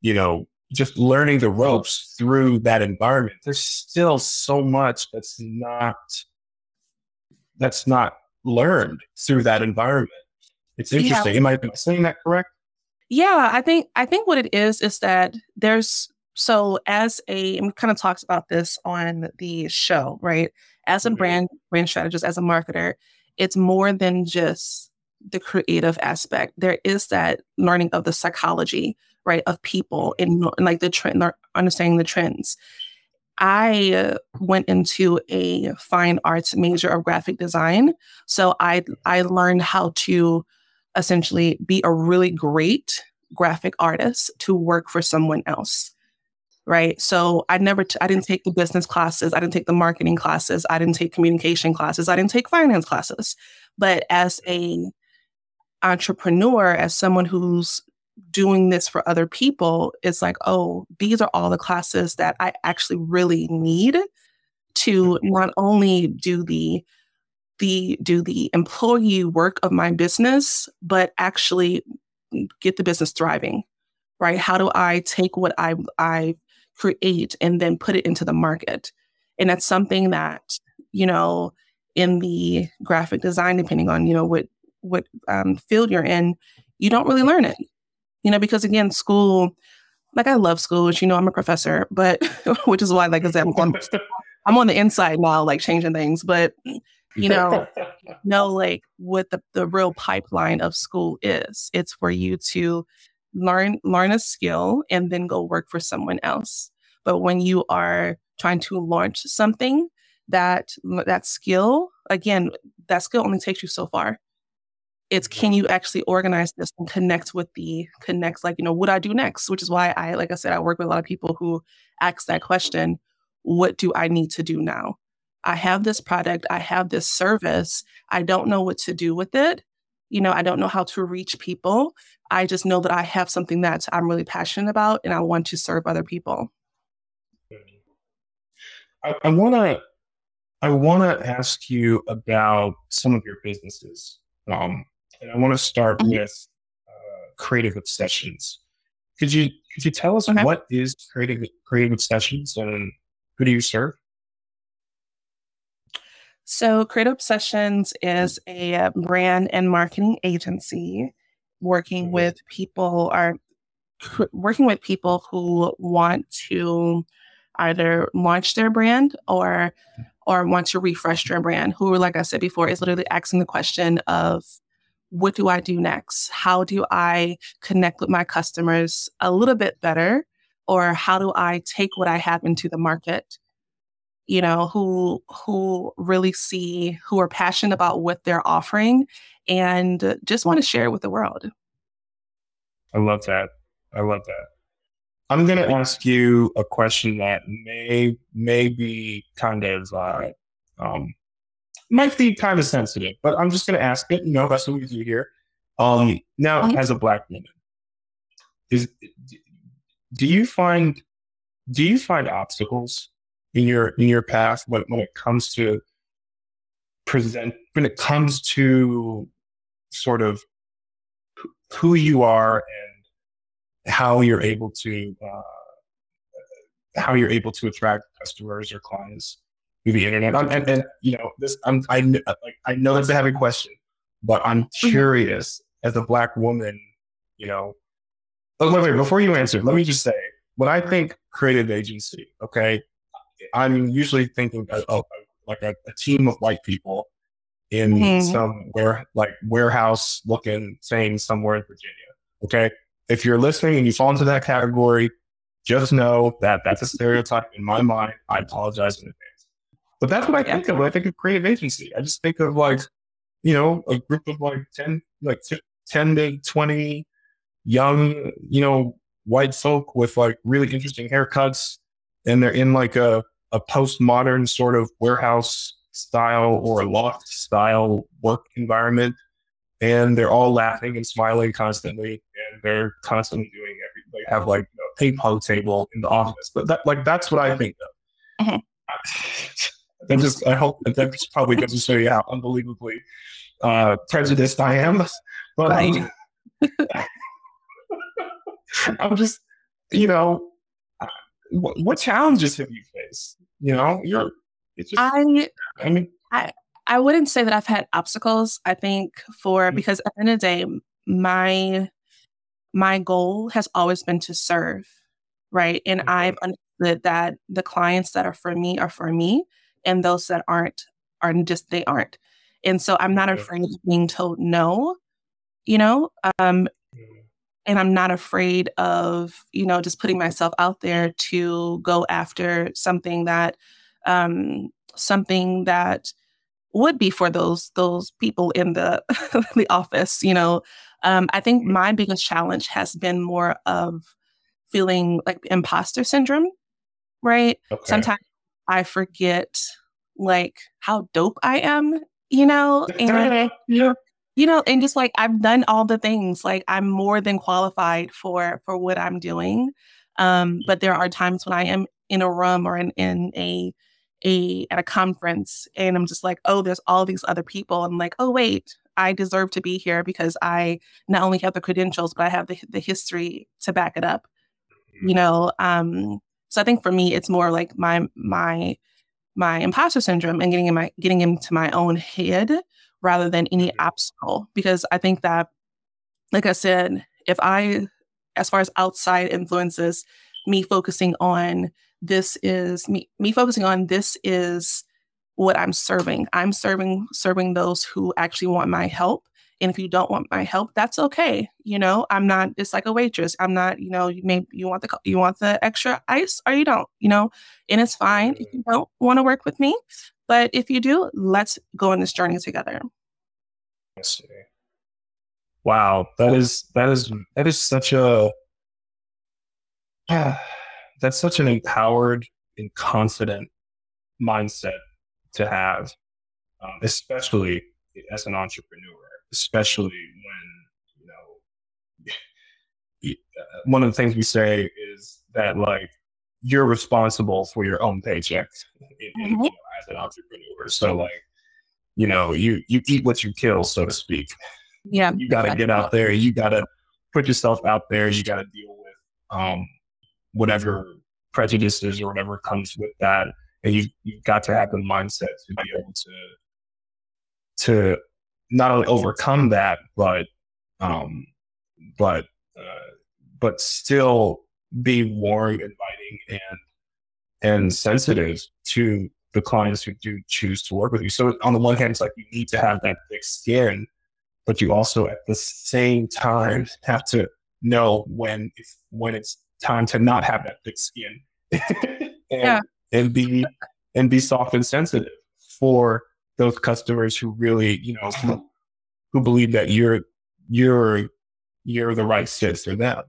you know just learning the ropes through that environment. There's still so much that's not that's not learned through that environment. It's interesting. Yeah. Am I saying that correct? Yeah, I think I think what it is is that there's so as a and we kind of talks about this on the show, right? As a mm-hmm. brand brand strategist, as a marketer, it's more than just the creative aspect. There is that learning of the psychology, right, of people and, and like the trend, understanding the trends. I went into a fine arts major of graphic design, so I I learned how to essentially be a really great graphic artist to work for someone else right? So i never t- I didn't take the business classes i didn't take the marketing classes i didn't take communication classes i didn't take finance classes. But as a entrepreneur as someone who's doing this for other people it's like oh these are all the classes that i actually really need to mm-hmm. not only do the the do the employee work of my business, but actually get the business thriving, right? How do I take what I I create and then put it into the market? And that's something that you know in the graphic design, depending on you know what what um, field you're in, you don't really learn it, you know, because again, school. Like I love school, which you know, I'm a professor, but which is why, like I said, I'm I'm on the inside now, like changing things. But you know know like what the, the real pipeline of school is. It's for you to learn learn a skill and then go work for someone else. But when you are trying to launch something that that skill again that skill only takes you so far. It's mm-hmm. can you actually organize this and connect with the connect like you know what i do next which is why i like i said i work with a lot of people who ask that question what do i need to do now I have this product, I have this service, I don't know what to do with it. You know, I don't know how to reach people. I just know that I have something that I'm really passionate about and I want to serve other people. I want to I want to ask you about some of your businesses. Um, and I want to start mm-hmm. with uh, Creative Obsessions. Could you could you tell us okay. what is Creative Creative Obsessions and who do you serve? So, Creative Obsessions is a uh, brand and marketing agency working mm-hmm. with people are working with people who want to either launch their brand or or want to refresh their brand who like i said before is literally asking the question of what do i do next how do i connect with my customers a little bit better or how do i take what i have into the market you know, who who really see who are passionate about what they're offering and just want to share it with the world. I love that. I love that. I'm going to ask you a question that may may be kind of uh, um, might be kind of sensitive, but I'm just going to ask it. You know, that's what we do here. Um, now, mm-hmm. as a black woman, is do you find do you find obstacles in your in your path when when it comes to present when it comes to sort of who you are and how you're able to uh, how you're able to attract customers or clients through the internet. And, and, and you know, this I'm I like I know that's a heavy question, but I'm Mm-hmm. curious as a black woman, you know. Oh, wait, wait, before you answer, let me just say when I think creative agency, okay, I'm usually thinking of, of like a, a team of white people in Mhm. somewhere like warehouse looking thing somewhere in Virginia. Okay. If you're listening and you fall into that category, just know that that's a stereotype in my mind. I apologize in advance. But that's what I think of when I think of creative agency. I just think of like, you know, a group of like 10, like 10 to 20 young, you know, white folk with like really interesting haircuts. And they're in like a, a postmodern sort of warehouse style or loft style work environment. And they're all laughing and smiling constantly. And they're constantly doing everything. they have like a ping pong table in the office. But that, like, that's what I think of. That just, I hope that that probably doesn't show you how unbelievably uh, prejudiced I am. But I'm just, you know, what, what challenges have you faced? You know, you're, it's just, I I mean, I I wouldn't say that I've had obstacles. I think for Mm. because at the end of the day, my my goal has always been to serve, right? And Mhm. I've understood that the clients that are for me are for me, and those that aren't are just they aren't. And so I'm not Yeah. afraid of being told no, you know. Um, and I'm not afraid of, you know, just putting myself out there to go after something that um something that would be for those those people in the the office, you know. Um I think my biggest challenge has been more of feeling like imposter syndrome, right? okay. Sometimes I forget like how dope I am, you know, and yeah. You know and just like i've done all the things like i'm more than qualified for for what i'm doing um but there are times when i am in a room or in in a a at a conference and i'm just like oh there's all these other people. I'm like oh wait i deserve to be here because i not only have the credentials but i have the, the history to back it up. You know um so i think for me it's more like my my my imposter syndrome and getting in my getting into my own head rather than any Mhm. obstacle because i think that like i said if i as far as outside influences me focusing on this is me me focusing on this is what i'm serving. I'm serving serving those who actually want my help and if you don't want my help that's okay you know? I'm not it's like a waitress. I'm not you know you may you want the you want the extra ice or you don't you know? And it's fine if you don't want to work with me but if you do let's go on this journey together. I see. Wow, that is that is that is such a that's such an empowered and confident mindset to have, um, especially as an entrepreneur, especially when you know uh, one of the things we say is that like you're responsible for your own paycheck. In- in- you know, as an entrepreneur. So like you know you you eat what you kill, so to speak yeah you got to get out there. You got to put yourself out there. You got to deal with um, whatever prejudices or whatever comes with that, and you you've got to have the mindset to be able to to not only overcome that, but um, but uh, but still be warm, inviting, and and sensitive to the clients who do choose to work with you. So on the one hand, it's like you need to have that thick skin but you also at the same time have to know when it's when it's time to not have that thick skin and, Yeah. and be and be soft and sensitive for those customers who really you know who, who believe that you're you're you're the right fit for them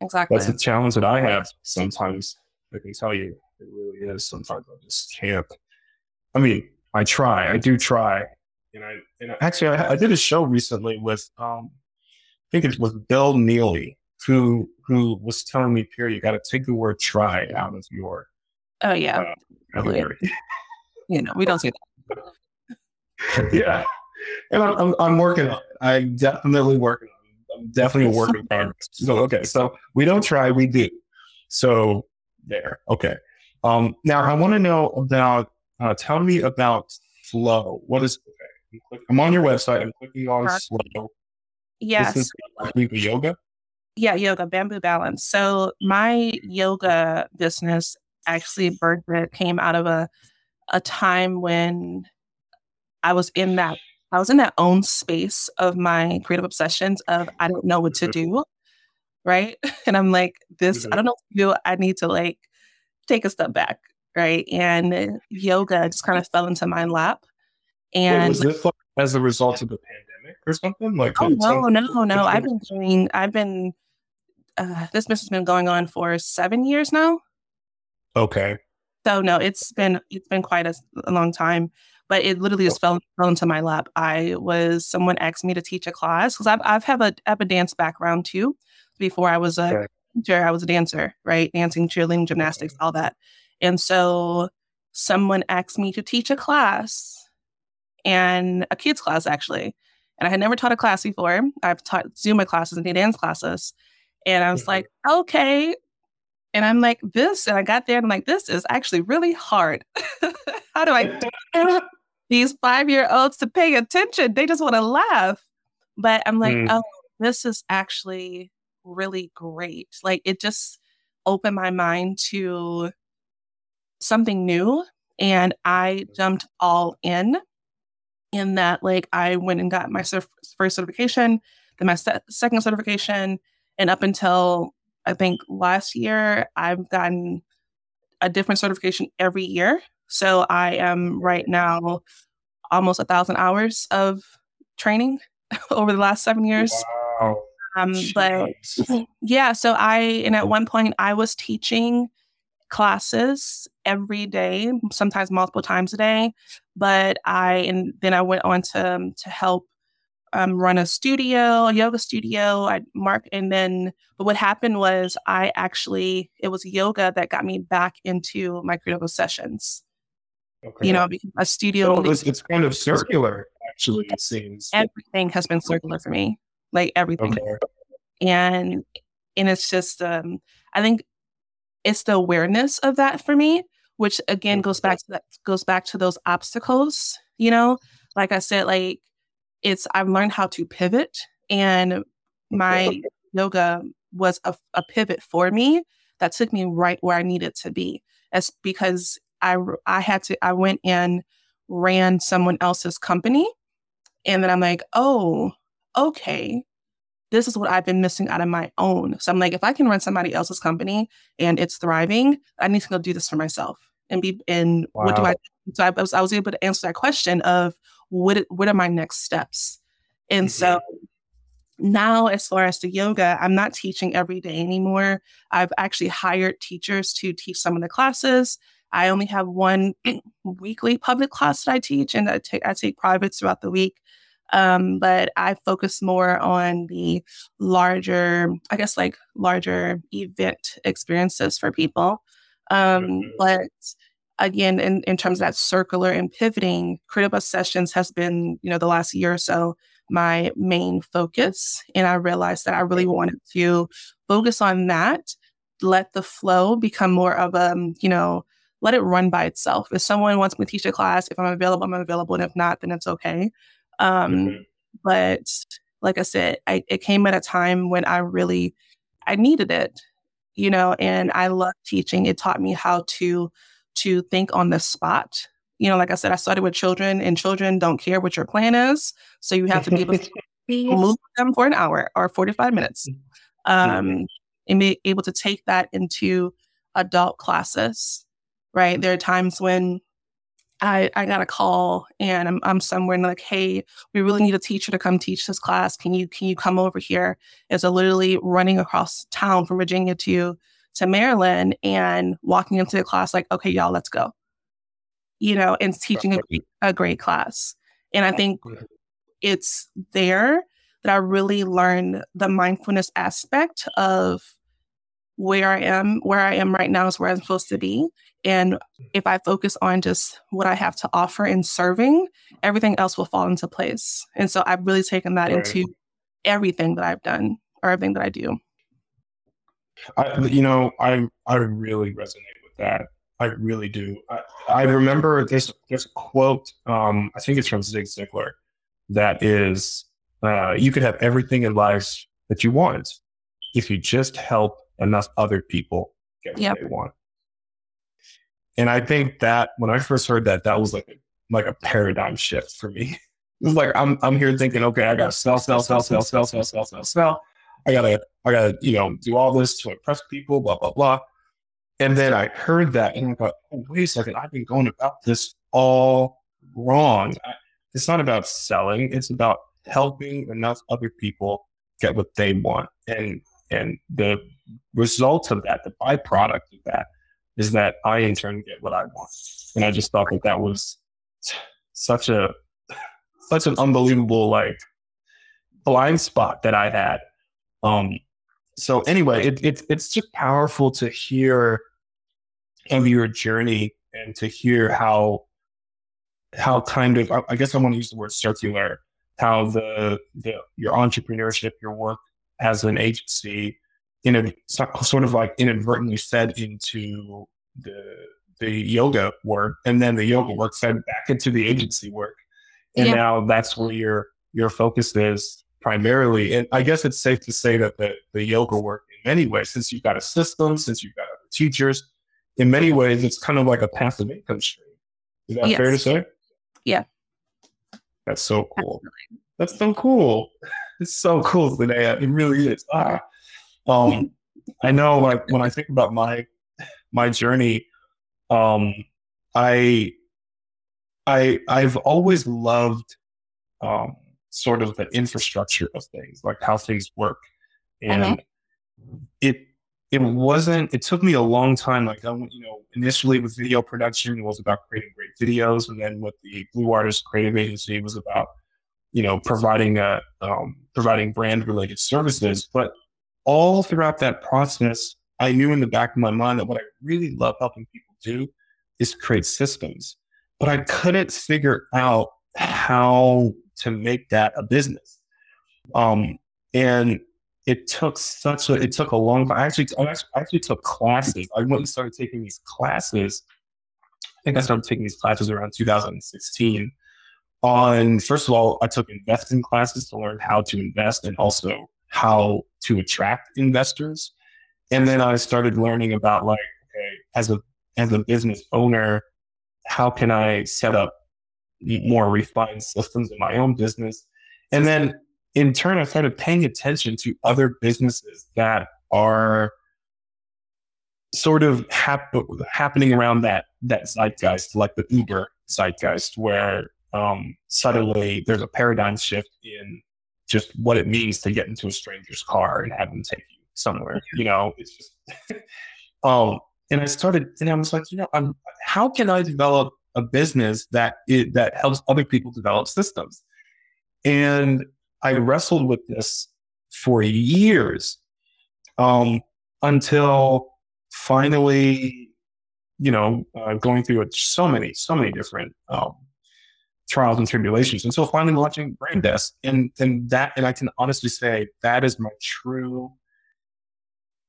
exactly that's the challenge that i have sometimes i can tell you it really is sometimes i just can't i mean i try i do try and I, and I- actually, I, I did a show recently with, um, I think it was Bill Neely, who who was telling me, "Pierre, you got to take the word try out of your oh yeah uh, vocabulary." you know we don't say that yeah, and I'm, I'm I'm working on it. I'm definitely working. on it. I'm definitely working on it. So okay, so we don't try, we do. So there. Okay. Um, now I want to know about uh, tell me about flow. What is okay? I'm on your website. I'm clicking on flow. Yes. This is yoga. Yeah, yoga, bamboo balance. So my yoga business actually birthed it came out of a a time when I was in that I was in that own space of my creative obsessions of I don't know what to mm-hmm. do. Right. And I'm like, this, mm-hmm. I don't know what to do. I need to like take a step back. Right. And yoga just kind of fell into my lap. And Wait, was this like as a result of the pandemic or something? Like oh no, no, no. I've been doing I've been uh, this business has been going on for seven years now. Okay. So no, it's been it's been quite a, a long time, but it literally just fell, fell into my lap. I was someone asked me to teach a class because I've I've have a have a dance background too. Before I was a okay. Teacher, I was a dancer, right? Dancing, cheerleading, gymnastics, all that. And so someone asked me to teach a class and a kids class actually. And I had never taught a class before. I've taught Zumba classes and dance classes. And I was mm-hmm. like, okay. And I'm like, this, and I got there and I'm like, this is actually really hard. How do I these five year olds to pay attention? They just want to laugh. But I'm like, mm. oh, this is actually really great. Like it just opened my mind to something new. And I jumped all in, in that, like, I went and got my first certification, then my se- second certification, and up until I think last year, I've gotten a different certification every year. So I am right now almost a thousand hours of training over the last seven years. Wow. Um, but yeah, so I, and at one point I was teaching classes every day, sometimes multiple times a day. But I, and then I went on to, to help um, run a studio, a yoga studio. I mark, and then, but what happened was I actually, it was yoga that got me back into my Creative Obsessions. Okay. You know, a studio. So it's, it's, kind of circular, actually, it seems. Everything has been circular for me, like everything. Okay. And, and it's just, um, I think it's the awareness of that for me, which again goes back to that, goes back to those obstacles, you know, like I said, like it's I've learned how to pivot, and my yoga was a, a pivot for me that took me right where I needed to be. As because I I had to I went and ran someone else's company, and then I'm like, oh, okay, this is what I've been missing out of my own. So I'm like, if I can run somebody else's company and it's thriving, I need to go do this for myself and be and wow. what do I so I was I was able to answer that question of what what are my next steps and mm-hmm. so now as far as the yoga i'm not teaching every day anymore i've actually hired teachers to teach some of the classes i only have one weekly public class that i teach and i take i take privates throughout the week um, but i focus more on the larger i guess like larger event experiences for people um, mm-hmm. but again, in, in terms of that circular and pivoting, Creative Obsessions has been, you know, the last year or so, my main focus. And I realized that I really wanted to focus on that, let the flow become more of a, um, you know, let it run by itself. If someone wants me to teach a class, if I'm available, I'm available. And if not, then it's okay. Um, mm-hmm. But like I said, I, it came at a time when I really, I needed it, you know, and I love teaching. It taught me how to to think on the spot. You know, like I said, I started with children, and children don't care what your plan is. So you have to be able to move them for an hour or 45 minutes um, and be able to take that into adult classes, right? There are times when I, I got a call and I'm, I'm somewhere and like, hey, we really need a teacher to come teach this class. Can you can you come over here? It's a literally running across town from Virginia to to Maryland and walking into the class like, okay, y'all, let's go. You know, and teaching a, a great class. And I think it's there that I really learned the mindfulness aspect of where I am, where I am right now is where I'm supposed to be. And if I focus on just what I have to offer in serving, everything else will fall into place. And so I've really taken that right. into everything that I've done or everything that I do. I, you know, I I really resonate with that. I really do. I, I remember this this quote. Um, I think it's from Zig Ziglar. That is, uh, you could have everything in life that you want if you just help enough other people get what yep. they want. And I think that when I first heard that, that was like a, like a paradigm shift for me. It was like I'm I'm here thinking, okay, I gotta sell, sell, sell, sell, sell, sell, sell, sell, sell. I gotta I gotta you know do all this to impress people, blah blah blah. And then I heard that and I thought, oh, wait a second, I've been going about this all wrong. It's not about selling; it's about helping enough other people get what they want. And and the result of that, the byproduct of that, is that I in turn get what I want. And I just thought that that was such a such an unbelievable like blind spot that I had. Um, so anyway, it, it, it's just powerful to hear of your journey and to hear how how kind of I guess I want to use the word circular, how the the your entrepreneurship, your work as an agency, you know, sort of like inadvertently fed into the the yoga work, and then the yoga work fed back into the agency work, and yeah. now that's where your your focus is primarily. And I guess it's safe to say that the the yoga work, in many ways, since you've got a system, since you've got other teachers, in many ways, it's kind of like a passive income stream. Is that yes. fair to say? Yeah. That's so cool. Absolutely. That's so cool. It's so cool, Linnea. It really is. Ah. Um, I know, like when I think about my my journey, um, I I I've always loved um, sort of the infrastructure of things, like how things work, and uh-huh. it it wasn't. It took me a long time. Like I, you know, initially with video production, it was about creating great videos, and then with the Blue Artist Creative Agency, it was about you know providing a um, providing brand related services. But all throughout that process, I knew in the back of my mind that what I really love helping people do is create systems, but I couldn't figure out how to make that a business. Um, and it took such a, it took a long time. I actually, I actually took classes. I went and started taking these classes. I think I started taking these classes around 2016 on, first of all, I took investing classes to learn how to invest and also how to attract investors. And then I started learning about like, okay, as a as a business owner, how can I set up more refined systems in my own business? And then in turn, I started paying attention to other businesses that are sort of hap- happening around that that zeitgeist, like the Uber zeitgeist, where um, suddenly there's a paradigm shift in just what it means to get into a stranger's car and have them take you somewhere. You know, it's just, um, and I started, and I was like, you know, I'm, how can I develop a business that it, that helps other people develop systems? And I wrestled with this for years, um, until finally, you know, uh, going through so many, so many different um, trials and tribulations until finally launching BrandDesk. And and that and I can honestly say that is my true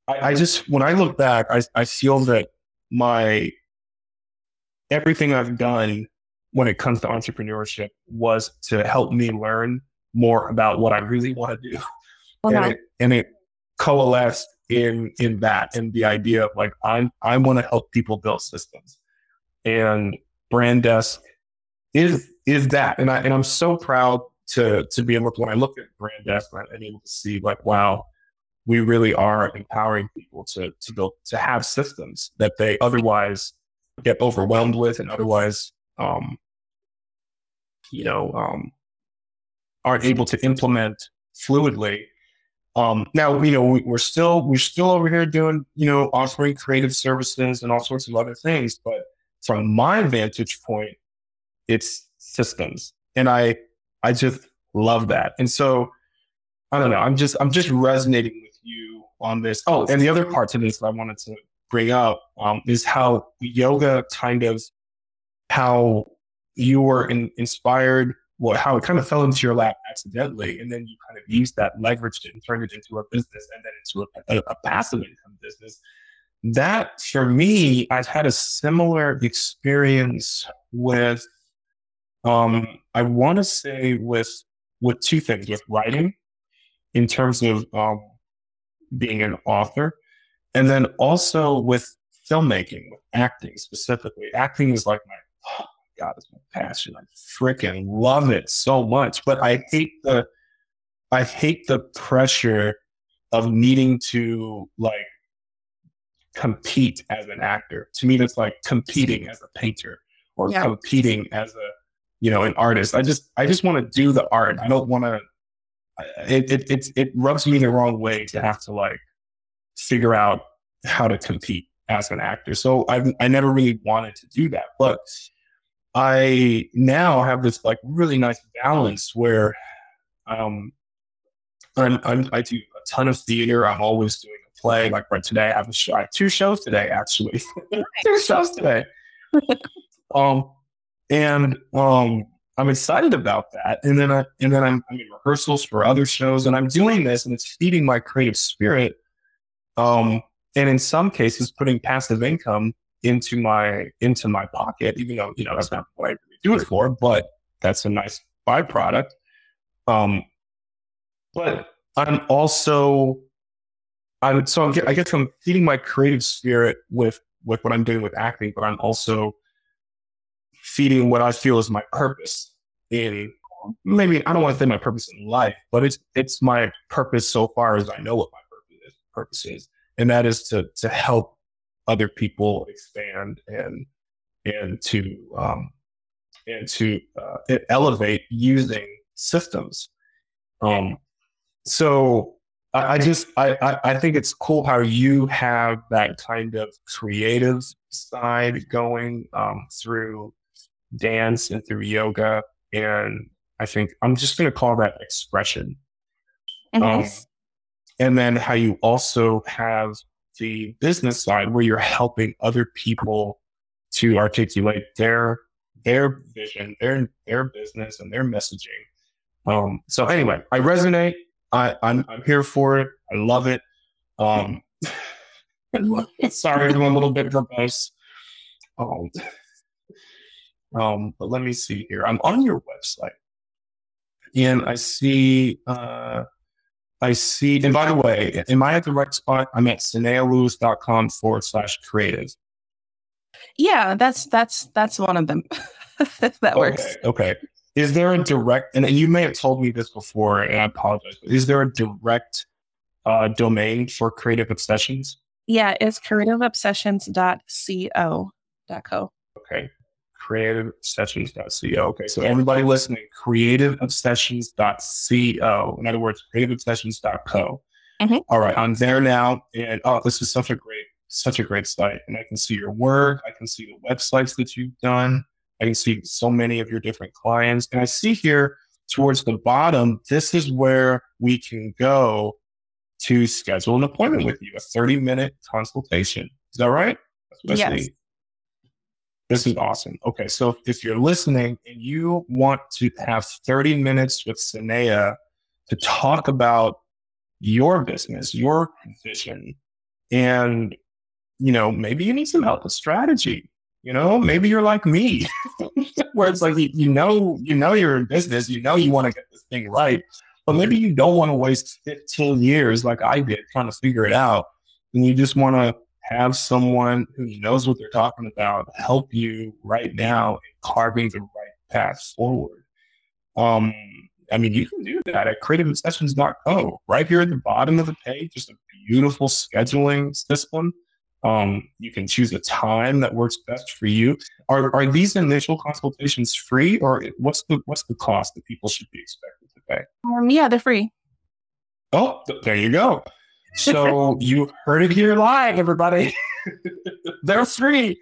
I, I just when I look back, I, I feel that my everything I've done when it comes to entrepreneurship was to help me learn more about what I really want to do. Okay. And it and it coalesced in in that and the idea of like I I want to help people build systems. And Brand Desk is is that. And I and I'm so proud to to be able to when I look at BrandDesk I'm able to see like, wow, we really are empowering people to to build to have systems that they otherwise get overwhelmed with and otherwise um, you know um, aren't able to implement fluidly. Um, now you know we, we're still we're still over here doing you know offering creative services and all sorts of other things but from my vantage point it's systems and i i just love that and so i don't know i'm just i'm just resonating with you on this. Oh, and the other part to this that I wanted to bring up um, is how yoga kind of how you were in, inspired, well, how it kind of fell into your lap accidentally, and then you kind of used that leverage and turned it into a business, and then into a, a, a passive income business. that for me, I've had a similar experience with, um, I want to say with with two things, with writing, in terms of um, being an author, and then also with filmmaking, with acting specifically. Acting is like my oh my god, it's my passion. I freaking love it so much, but I hate the I hate the pressure of needing to like compete as an actor. To me, that's like competing as a painter or yeah. competing as a, you know, an artist. I just, I just want to do the art. I don't want to, it, it, it, it rubs me the wrong way to have to like figure out how to compete as an actor. So I, I never really wanted to do that, but I now have this like really nice balance where, um, I'm, I'm, I do a ton of theater. I'm always doing a play. Like right today, I have a show. I have two shows today, actually. two shows today. um, and um, I'm excited about that. And then I and then I'm, I'm in rehearsals for other shows, and I'm doing this, and it's feeding my creative spirit. Um, and in some cases, putting passive income into my into my pocket, even though you know that's not what I really do it for, but that's a nice byproduct. Um, but I'm also I'm so I'm, I guess I'm feeding my creative spirit with with what I'm doing with acting, but I'm also feeding what I feel is my purpose in maybe I don't want to say my purpose in life, but it's it's my purpose so far as I know what my purpose is, purpose is, and that is to to help other people expand and and to um and to uh, elevate using systems. Um, so I, I just I, I think it's cool how you have that kind of creative side going um, through dance and through yoga, and I think I'm just going to call that expression. Mm-hmm. Um, and then how you also have the business side where you're helping other people to articulate their their vision, their their business, and their messaging. Um, so anyway, I resonate. I, I'm, I'm here for it. I love it. Um, sorry, I'm a little bit verbose. Um, um, but let me see here. I'm on your website, and I see. Uh, I see. And by the way, am I at the right spot? I'm at sydnealewis.com forward slash creative. Yeah, that's that's that's one of them. that okay, works. Okay. Is there a direct, and you may have told me this before, and I apologize, is there a direct uh, domain for Creative Obsessions? Yeah, it's creativeobsessions.co.co. Okay. Creativeobsessions.co. Okay. So everybody listening, creativeobsessions.co. In other words, creativeobsessions.co. Mm-hmm. All right. I'm there now. And oh, this is such a great, such a great site. And I can see your work. I can see the websites that you've done. I can see so many of your different clients. And I see here towards the bottom, this is where we can go to schedule an appointment with you, a 30 minute consultation. Is that right? yes. This is awesome. Okay. So if you're listening and you want to have 30 minutes with Sydnea to talk about your business, your vision, and you know, maybe you need some help with strategy. You know, maybe you're like me, where it's like you know, you know you're in business, you know you want to get this thing right, but maybe you don't want to waste 15 years like I did trying to figure it out, and you just want to have someone who knows what they're talking about help you right now in carving the right path forward. Um, I mean, you can do that at creativeobsessions.co. Right here at the bottom of the page, just a beautiful scheduling system um, you can choose a time that works best for you. Are are these initial consultations free, or what's the what's the cost that people should be expected to pay? Um, yeah, they're free. Oh, there you go. So you heard it here live, everybody. they're free.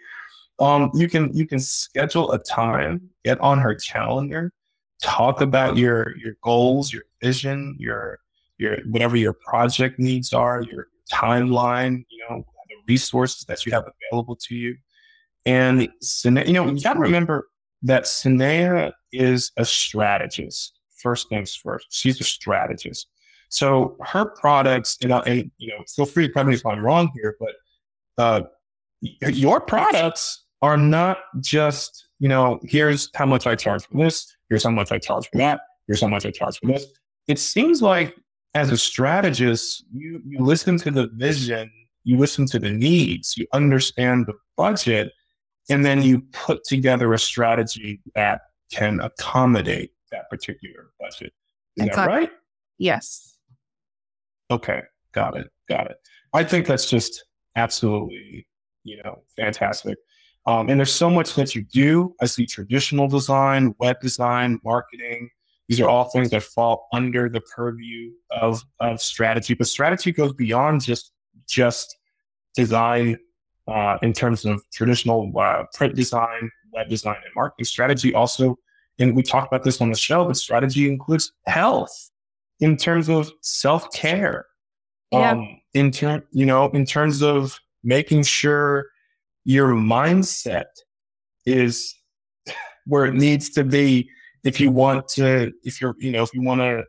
Um, you can you can schedule a time, get on her calendar, talk about your your goals, your vision, your your whatever your project needs are, your timeline. You know, the resources that you have available to you. And you know, you got to remember that Sydnea is a strategist. First things first, she's a strategist. So her products, you know, and you know, feel free to correct me if I'm wrong here, but uh, your products are not just, you know, here's how much I charge for this, here's how much I charge for that, here's how much I charge for this. It seems like as a strategist, you, you listen to the vision, you listen to the needs, you understand the budget, and then you put together a strategy that can accommodate that particular budget. Is that right? Yes. Okay, got it, got it. I think that's just absolutely, you know, fantastic. Um, and there's so much that you do. I see traditional design, web design, marketing. These are all things that fall under the purview of, of strategy. But strategy goes beyond just just design uh, in terms of traditional uh, print design, web design, and marketing strategy. Also, and we talked about this on the show, but strategy includes health in terms of self care. Yeah. Um, in term, you know, in terms of making sure your mindset is where it needs to be if you want to, if you're, you know, if you want to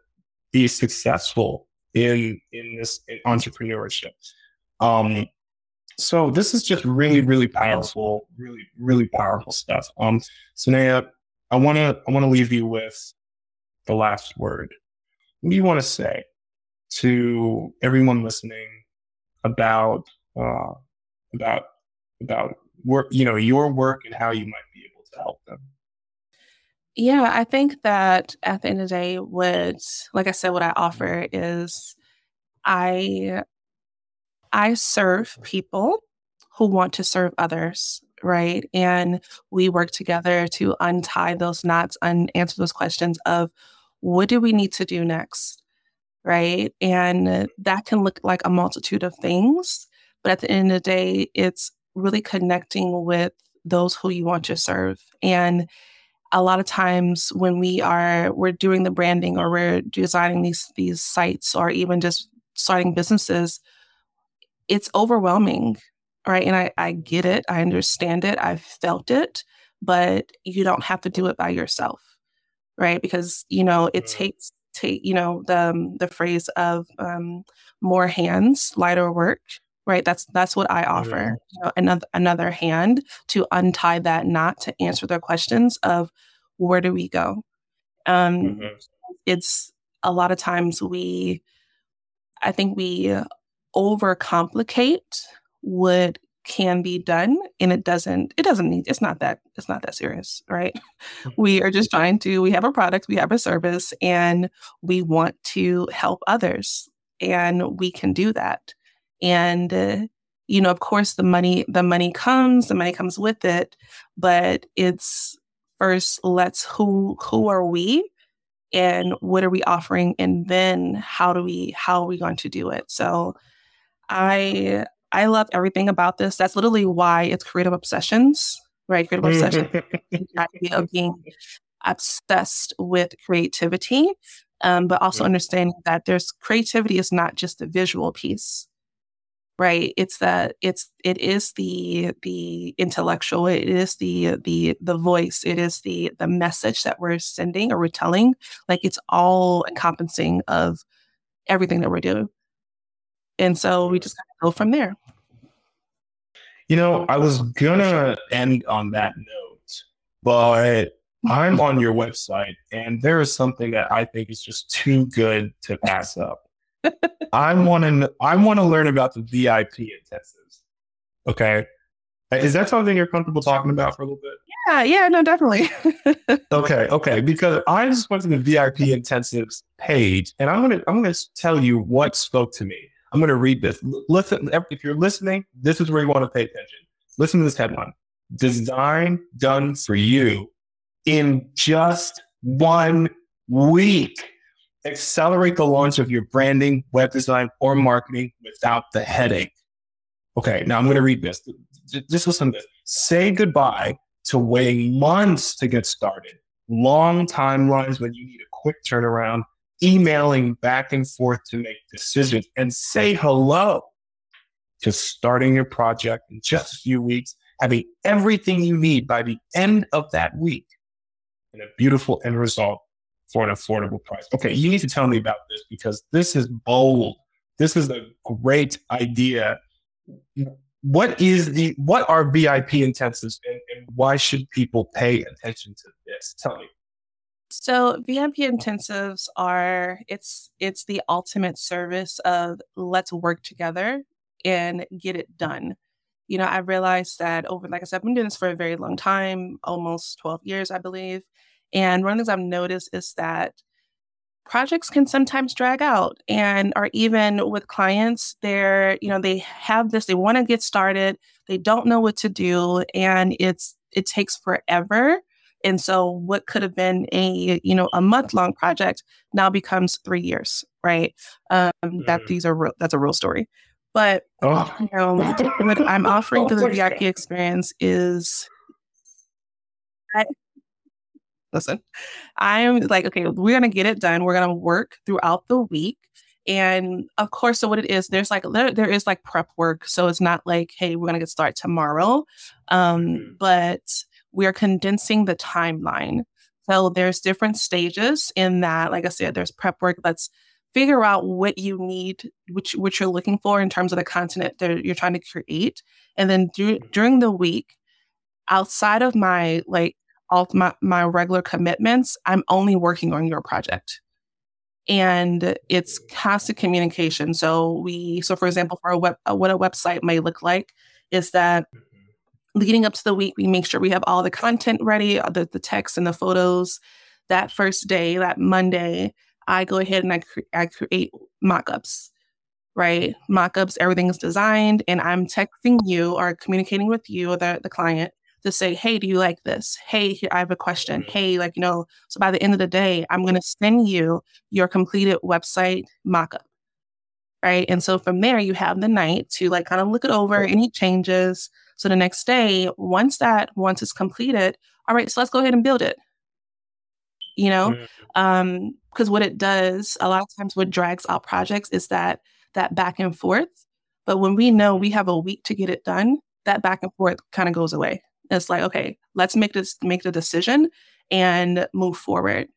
be successful in in this in entrepreneurship. Um, so this is just really, really powerful, really, really powerful stuff. Um, Sydnea, I want to, I want to leave you with the last word. What do you want to say to everyone listening about, uh, about, about work, you know, your work and how you might be able to help them? Yeah, I think that at the end of the day, what, like I said, what I offer is I I serve people who want to serve others, right? And we work together to untie those knots and answer those questions of what do we need to do next, right? And that can look like a multitude of things. But at the end of the day, it's really connecting with those who you want to serve. And a lot of times when we are we're doing the branding or we're designing these these sites or even just starting businesses, it's overwhelming, right? And I, I get it, I understand it, I've felt it, but you don't have to do it by yourself, right? Because you know it takes take you know the um, the phrase of um, more hands, lighter work, right? That's that's what I offer. You know, another another hand to untie that knot to answer their questions of where do we go. Um, mm-hmm. It's a lot of times we, I think we overcomplicate what can be done and it doesn't it doesn't need it's not that it's not that serious right? Mm-hmm. we are just trying to we have a product we have a service and we want to help others and we can do that. And uh, you know of course the money the money comes the money comes with it but it's first let's who who are we and what are we offering and then how do we how are we going to do it? So I I love everything about this. That's literally why it's creative obsessions, right? Creative obsession, the idea of being obsessed with creativity, um, but also understanding that there's creativity is not just the visual piece, right? It's that it's it is the the intellectual, it is the the the voice, it is the the message that we're sending or we're telling. Like it's all encompassing of everything that we're doing. And so we just go from there. You know, I was gonna end on that note, but I'm on your website and there is something that I think is just too good to pass up. I want to I want to learn about the VIP intensives. Okay. Is that something you're comfortable talking about for a little bit? Yeah, yeah, no, definitely. okay, okay. Because I just went to the VIP intensives page and I'm gonna I'm gonna tell you what spoke to me. I'm going to read this. Listen, if you're listening, this is where you want to pay attention. Listen to this headline Design done for you in just one week. Accelerate the launch of your branding, web design, or marketing without the headache. Okay, now I'm going to read this. Just listen to this. Say goodbye to waiting months to get started, long timelines when you need a quick turnaround, emailing back and forth to make decisions and say hello to starting your project in just a few weeks, having everything you need by the end of that week and a beautiful end result for an affordable price. Okay, you need to tell me about this because this is bold. This is a great idea. what is the what are VIP intensives and, and why should people pay attention to this? Tell me. So VIP uh-huh. intensives are it's it's the ultimate service of let's work together and get it done. You know, I realized that over like I said, I've been doing this for a very long time, almost 12 years, I believe. And one of the things I've noticed is that projects can sometimes drag out and or even with clients they're you know they have this they want to get started they don't know what to do and it's it takes forever and so what could have been a you know a month long project now becomes three years right um mm. that these are real that's a real story but oh. you know what i'm offering to the vip experience is I, listen, I'm like, okay, we're gonna get it done. We're gonna work throughout the week. And of course, so what it is, there's like there, there is like prep work. So it's not like, hey, we're gonna get started tomorrow. Um, mm-hmm. but we are condensing the timeline. So there's different stages in that. Like I said, there's prep work. Let's figure out what you need, which what you're looking for in terms of the content that you're trying to create. And then dur- during the week, outside of my like all my, my regular commitments, I'm only working on your project. And it's constant communication. So we, so for example, for a web, what a website may look like is that. Leading up to the week, we make sure we have all the content ready, uh, the, the text and the photos. That first day, that Monday, I go ahead and I, cre- I create mockups, right? Mockups, everything's designed, and I'm texting you or communicating with you, the, the client, to say, hey, do you like this? Hey, here, I have a question. Mm-hmm. Hey, like, you know, so by the end of the day, I'm going to send you your completed website mockup. Right. And so from there, you have the night to like kind of look it over, any changes. So the next day, once that, once it's completed, all right, so let's go ahead and build it. You know, mm-hmm. um, because what it does, a lot of times what drags out projects is that that back and forth. But when we know we have a week to get it done, that back and forth kind of goes away. It's like, okay, let's make this make the decision and move forward.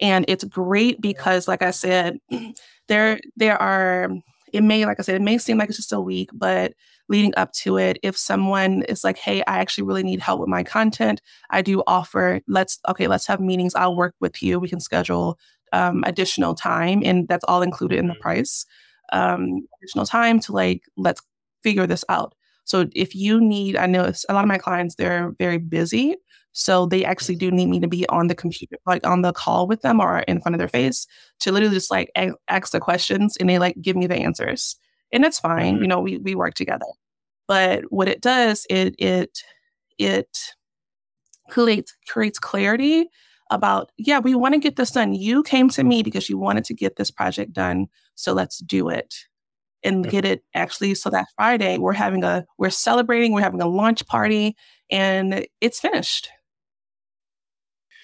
And it's great because, like I said, there there are it may, like I said, it may seem like it's just a week, but leading up to it, if someone is like, hey, I actually really need help with my content, I do offer, let's, okay, let's have meetings. I'll work with you. We can schedule um, additional time, and that's all included in the mm-hmm. price. Um, additional time to like, let's figure this out. So if you need, I know a lot of my clients, they're very busy. So they actually do need me to be on the computer, like on the call with them or in front of their face to literally just like ask the questions and they like give me the answers. And that's fine. Mm-hmm. You know, we, we work together. But what it does, it, it, it creates, creates clarity about, yeah, we want to get this done. You came to me because you wanted to get this project done. So let's do it and get it actually so that Friday we're having a we're celebrating, we're having a launch party and it's finished.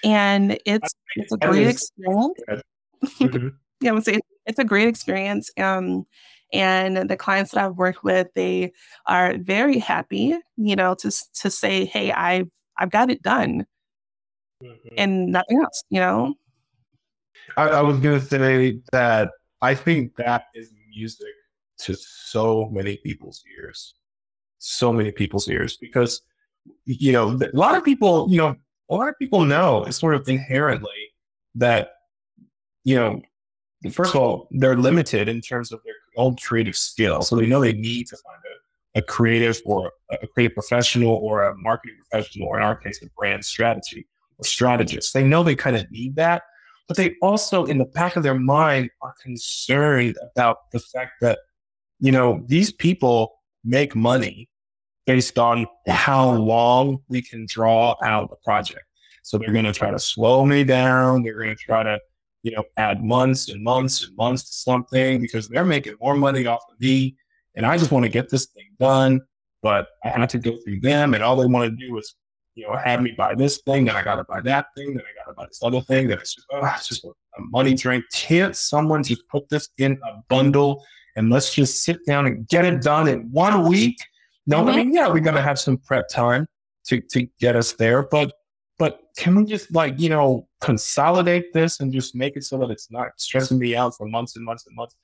And it's it's a great experience. Mm-hmm. yeah, I would say it's a great experience. Um and the clients that I've worked with, they are very happy, you know, to to say, "Hey, I've I've got it done," mm-hmm. and nothing else, you know. I, I was going to say that I think that is music to so many people's ears, so many people's ears, because you know a lot of people, you know, a lot of people know sort of inherently that you know, first of all, they're limited in terms of their own creative skill, so they know they need to find a, a creative or a creative professional or a marketing professional, or in our case, a brand strategy or strategist. They know they kind of need that, but they also, in the back of their mind, are concerned about the fact that you know, these people make money based on how long we can draw out the project. So they're going to try to slow me down. They're going to try to, you know, add months and months and months to something because they're making more money off of me. And I just want to get this thing done, but I have to go through them. And all they want to do is, you know, have me buy this thing. Then I got to buy that thing. Then I got to buy this other thing. Then it's just, oh, it's just a money drain. Can't someone just put this in a bundle and let's just sit down and get it done in one week. No, mm-hmm. I mean, yeah, we're gonna have some prep time to to get us there, but but can we just like you know consolidate this and just make it so that it's not stressing me out for months and months and months?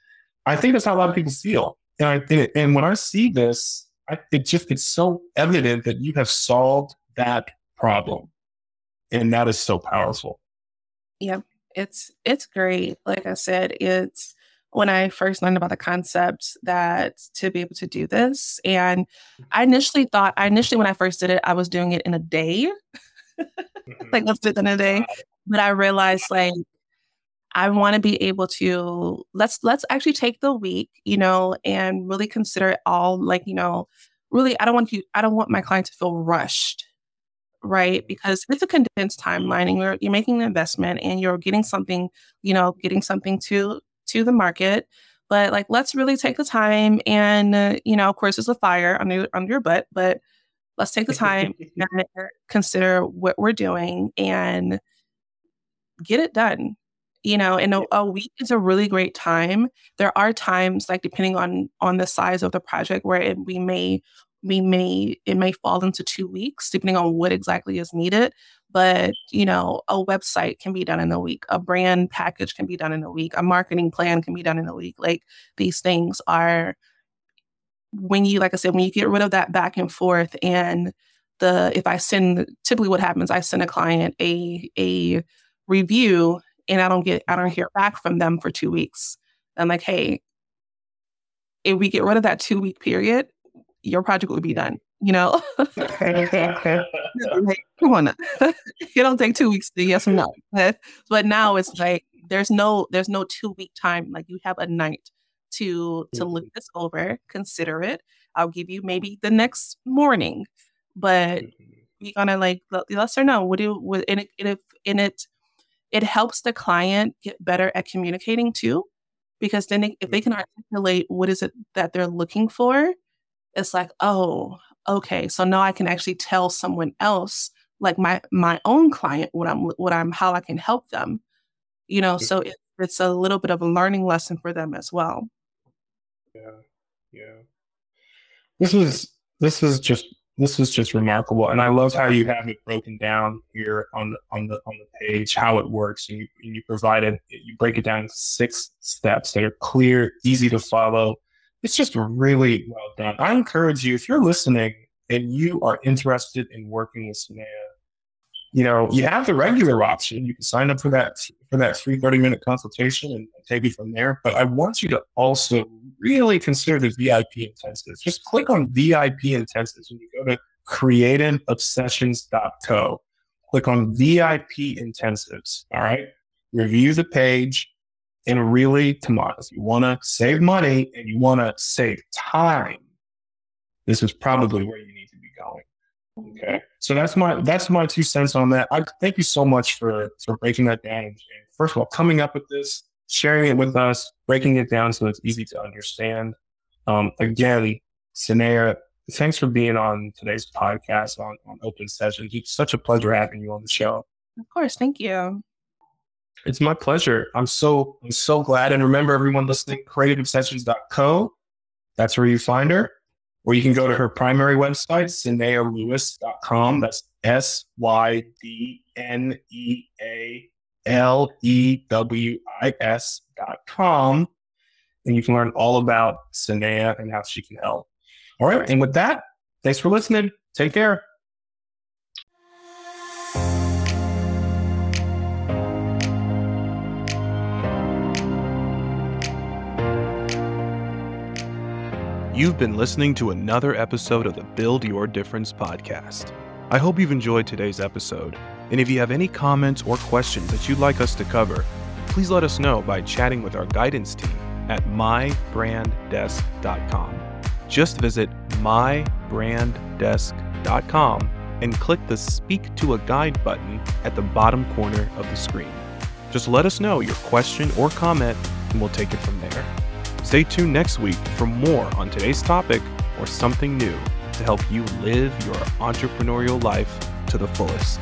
I think that's how a lot of people feel, and I think, and when I see this, I, it just it's so evident that you have solved that problem, and that is so powerful. Yeah, it's it's great. Like I said, it's when I first learned about the concept that to be able to do this. And I initially thought, I initially, when I first did it, I was doing it in a day. like, let's do it in a day. But I realized, like, I want to be able to let's let's actually take the week, you know, and really consider it all like, you know, really I don't want you I don't want my client to feel rushed right? Because it's a condensed timeline and you're you're making an investment and you're getting something, you know, getting something to to the market. But like let's really take the time and uh, you know, of course there's a fire under under your butt, but let's take the time mm-hmm. and consider what we're doing and get it done you know and a, a, week is a really great time. There are times like depending on on the size of the project where it, we may we may it may fall into two weeks depending on what exactly is needed. But you know a website can be done in a week. A brand package can be done in a week. A marketing plan can be done in a week. Like these things are when you like i said when you get rid of that back and forth and the if i send typically what happens i send a client a a review and i don't get i don't hear back from them for two weeks i'm like hey if we get rid of that two week period your project will be done. You know, come on, it don't take two weeks to yes or no. But now it's like there's no there's no two week time. Like you have a night to to look mm-hmm. this over, consider it. I'll give you maybe the next morning, but mm-hmm. you're gonna like yes or no. What do what and it, it and it it helps the client get better at communicating too, because then they, if they can mm-hmm. articulate what is it that they're looking for, it's like, oh, okay, so now I can actually tell someone else, like my my own client, what I'm what I'm how I can help them. You know, so it, it's a little bit of a learning lesson for them as well. Yeah, yeah. This is this is just this is just remarkable, and I love how you have it broken down here on the on the on the page how it works, and you and you provided you break it down six steps that are clear, easy to follow, it's just really well done. I encourage you, if you're listening and you are interested in working with Sydnea, you know, you have the regular option. You can sign up for that for that free 30 minute consultation and, take it from there. But I want you to also really consider the VIP intensives. Just click on VIP intensives when you go to creativeobsessions.co. Click on VIP intensives. All right. Review the page and really, Tomas, you want to save money and you want to save time. This is probably where you need to be going. Okay. So that's my that's my two cents on that. I thank you so much for for breaking that down. And first of all, coming up with this, sharing it with us, breaking it down so it's easy to understand. Um, again, Sydnea, thanks for being on today's podcast on, on Open Sessions. It's such a pleasure having you on the show. Of course, thank you. It's my pleasure. I'm so I'm so glad. And remember, everyone listening, creativeobsessions.co. That's where you find her. Or you can go to her primary website, sydnealewis.com. That's S Y D N E A L E W I S.com. And you can learn all about Sydnea and how she can help. All right. And with that, thanks for listening. Take care. You've been listening to another episode of the Build Your Difference podcast. I hope you've enjoyed today's episode, and if you have any comments or questions that you'd like us to cover, please let us know by chatting with our guidance team at mybranddesk.com. Just visit mybranddesk.com and click the Speak to a Guide button at the bottom corner of the screen. Just let us know your question or comment, and we'll take it from there. Stay tuned next week for more on today's topic or something new to help you live your entrepreneurial life to the fullest.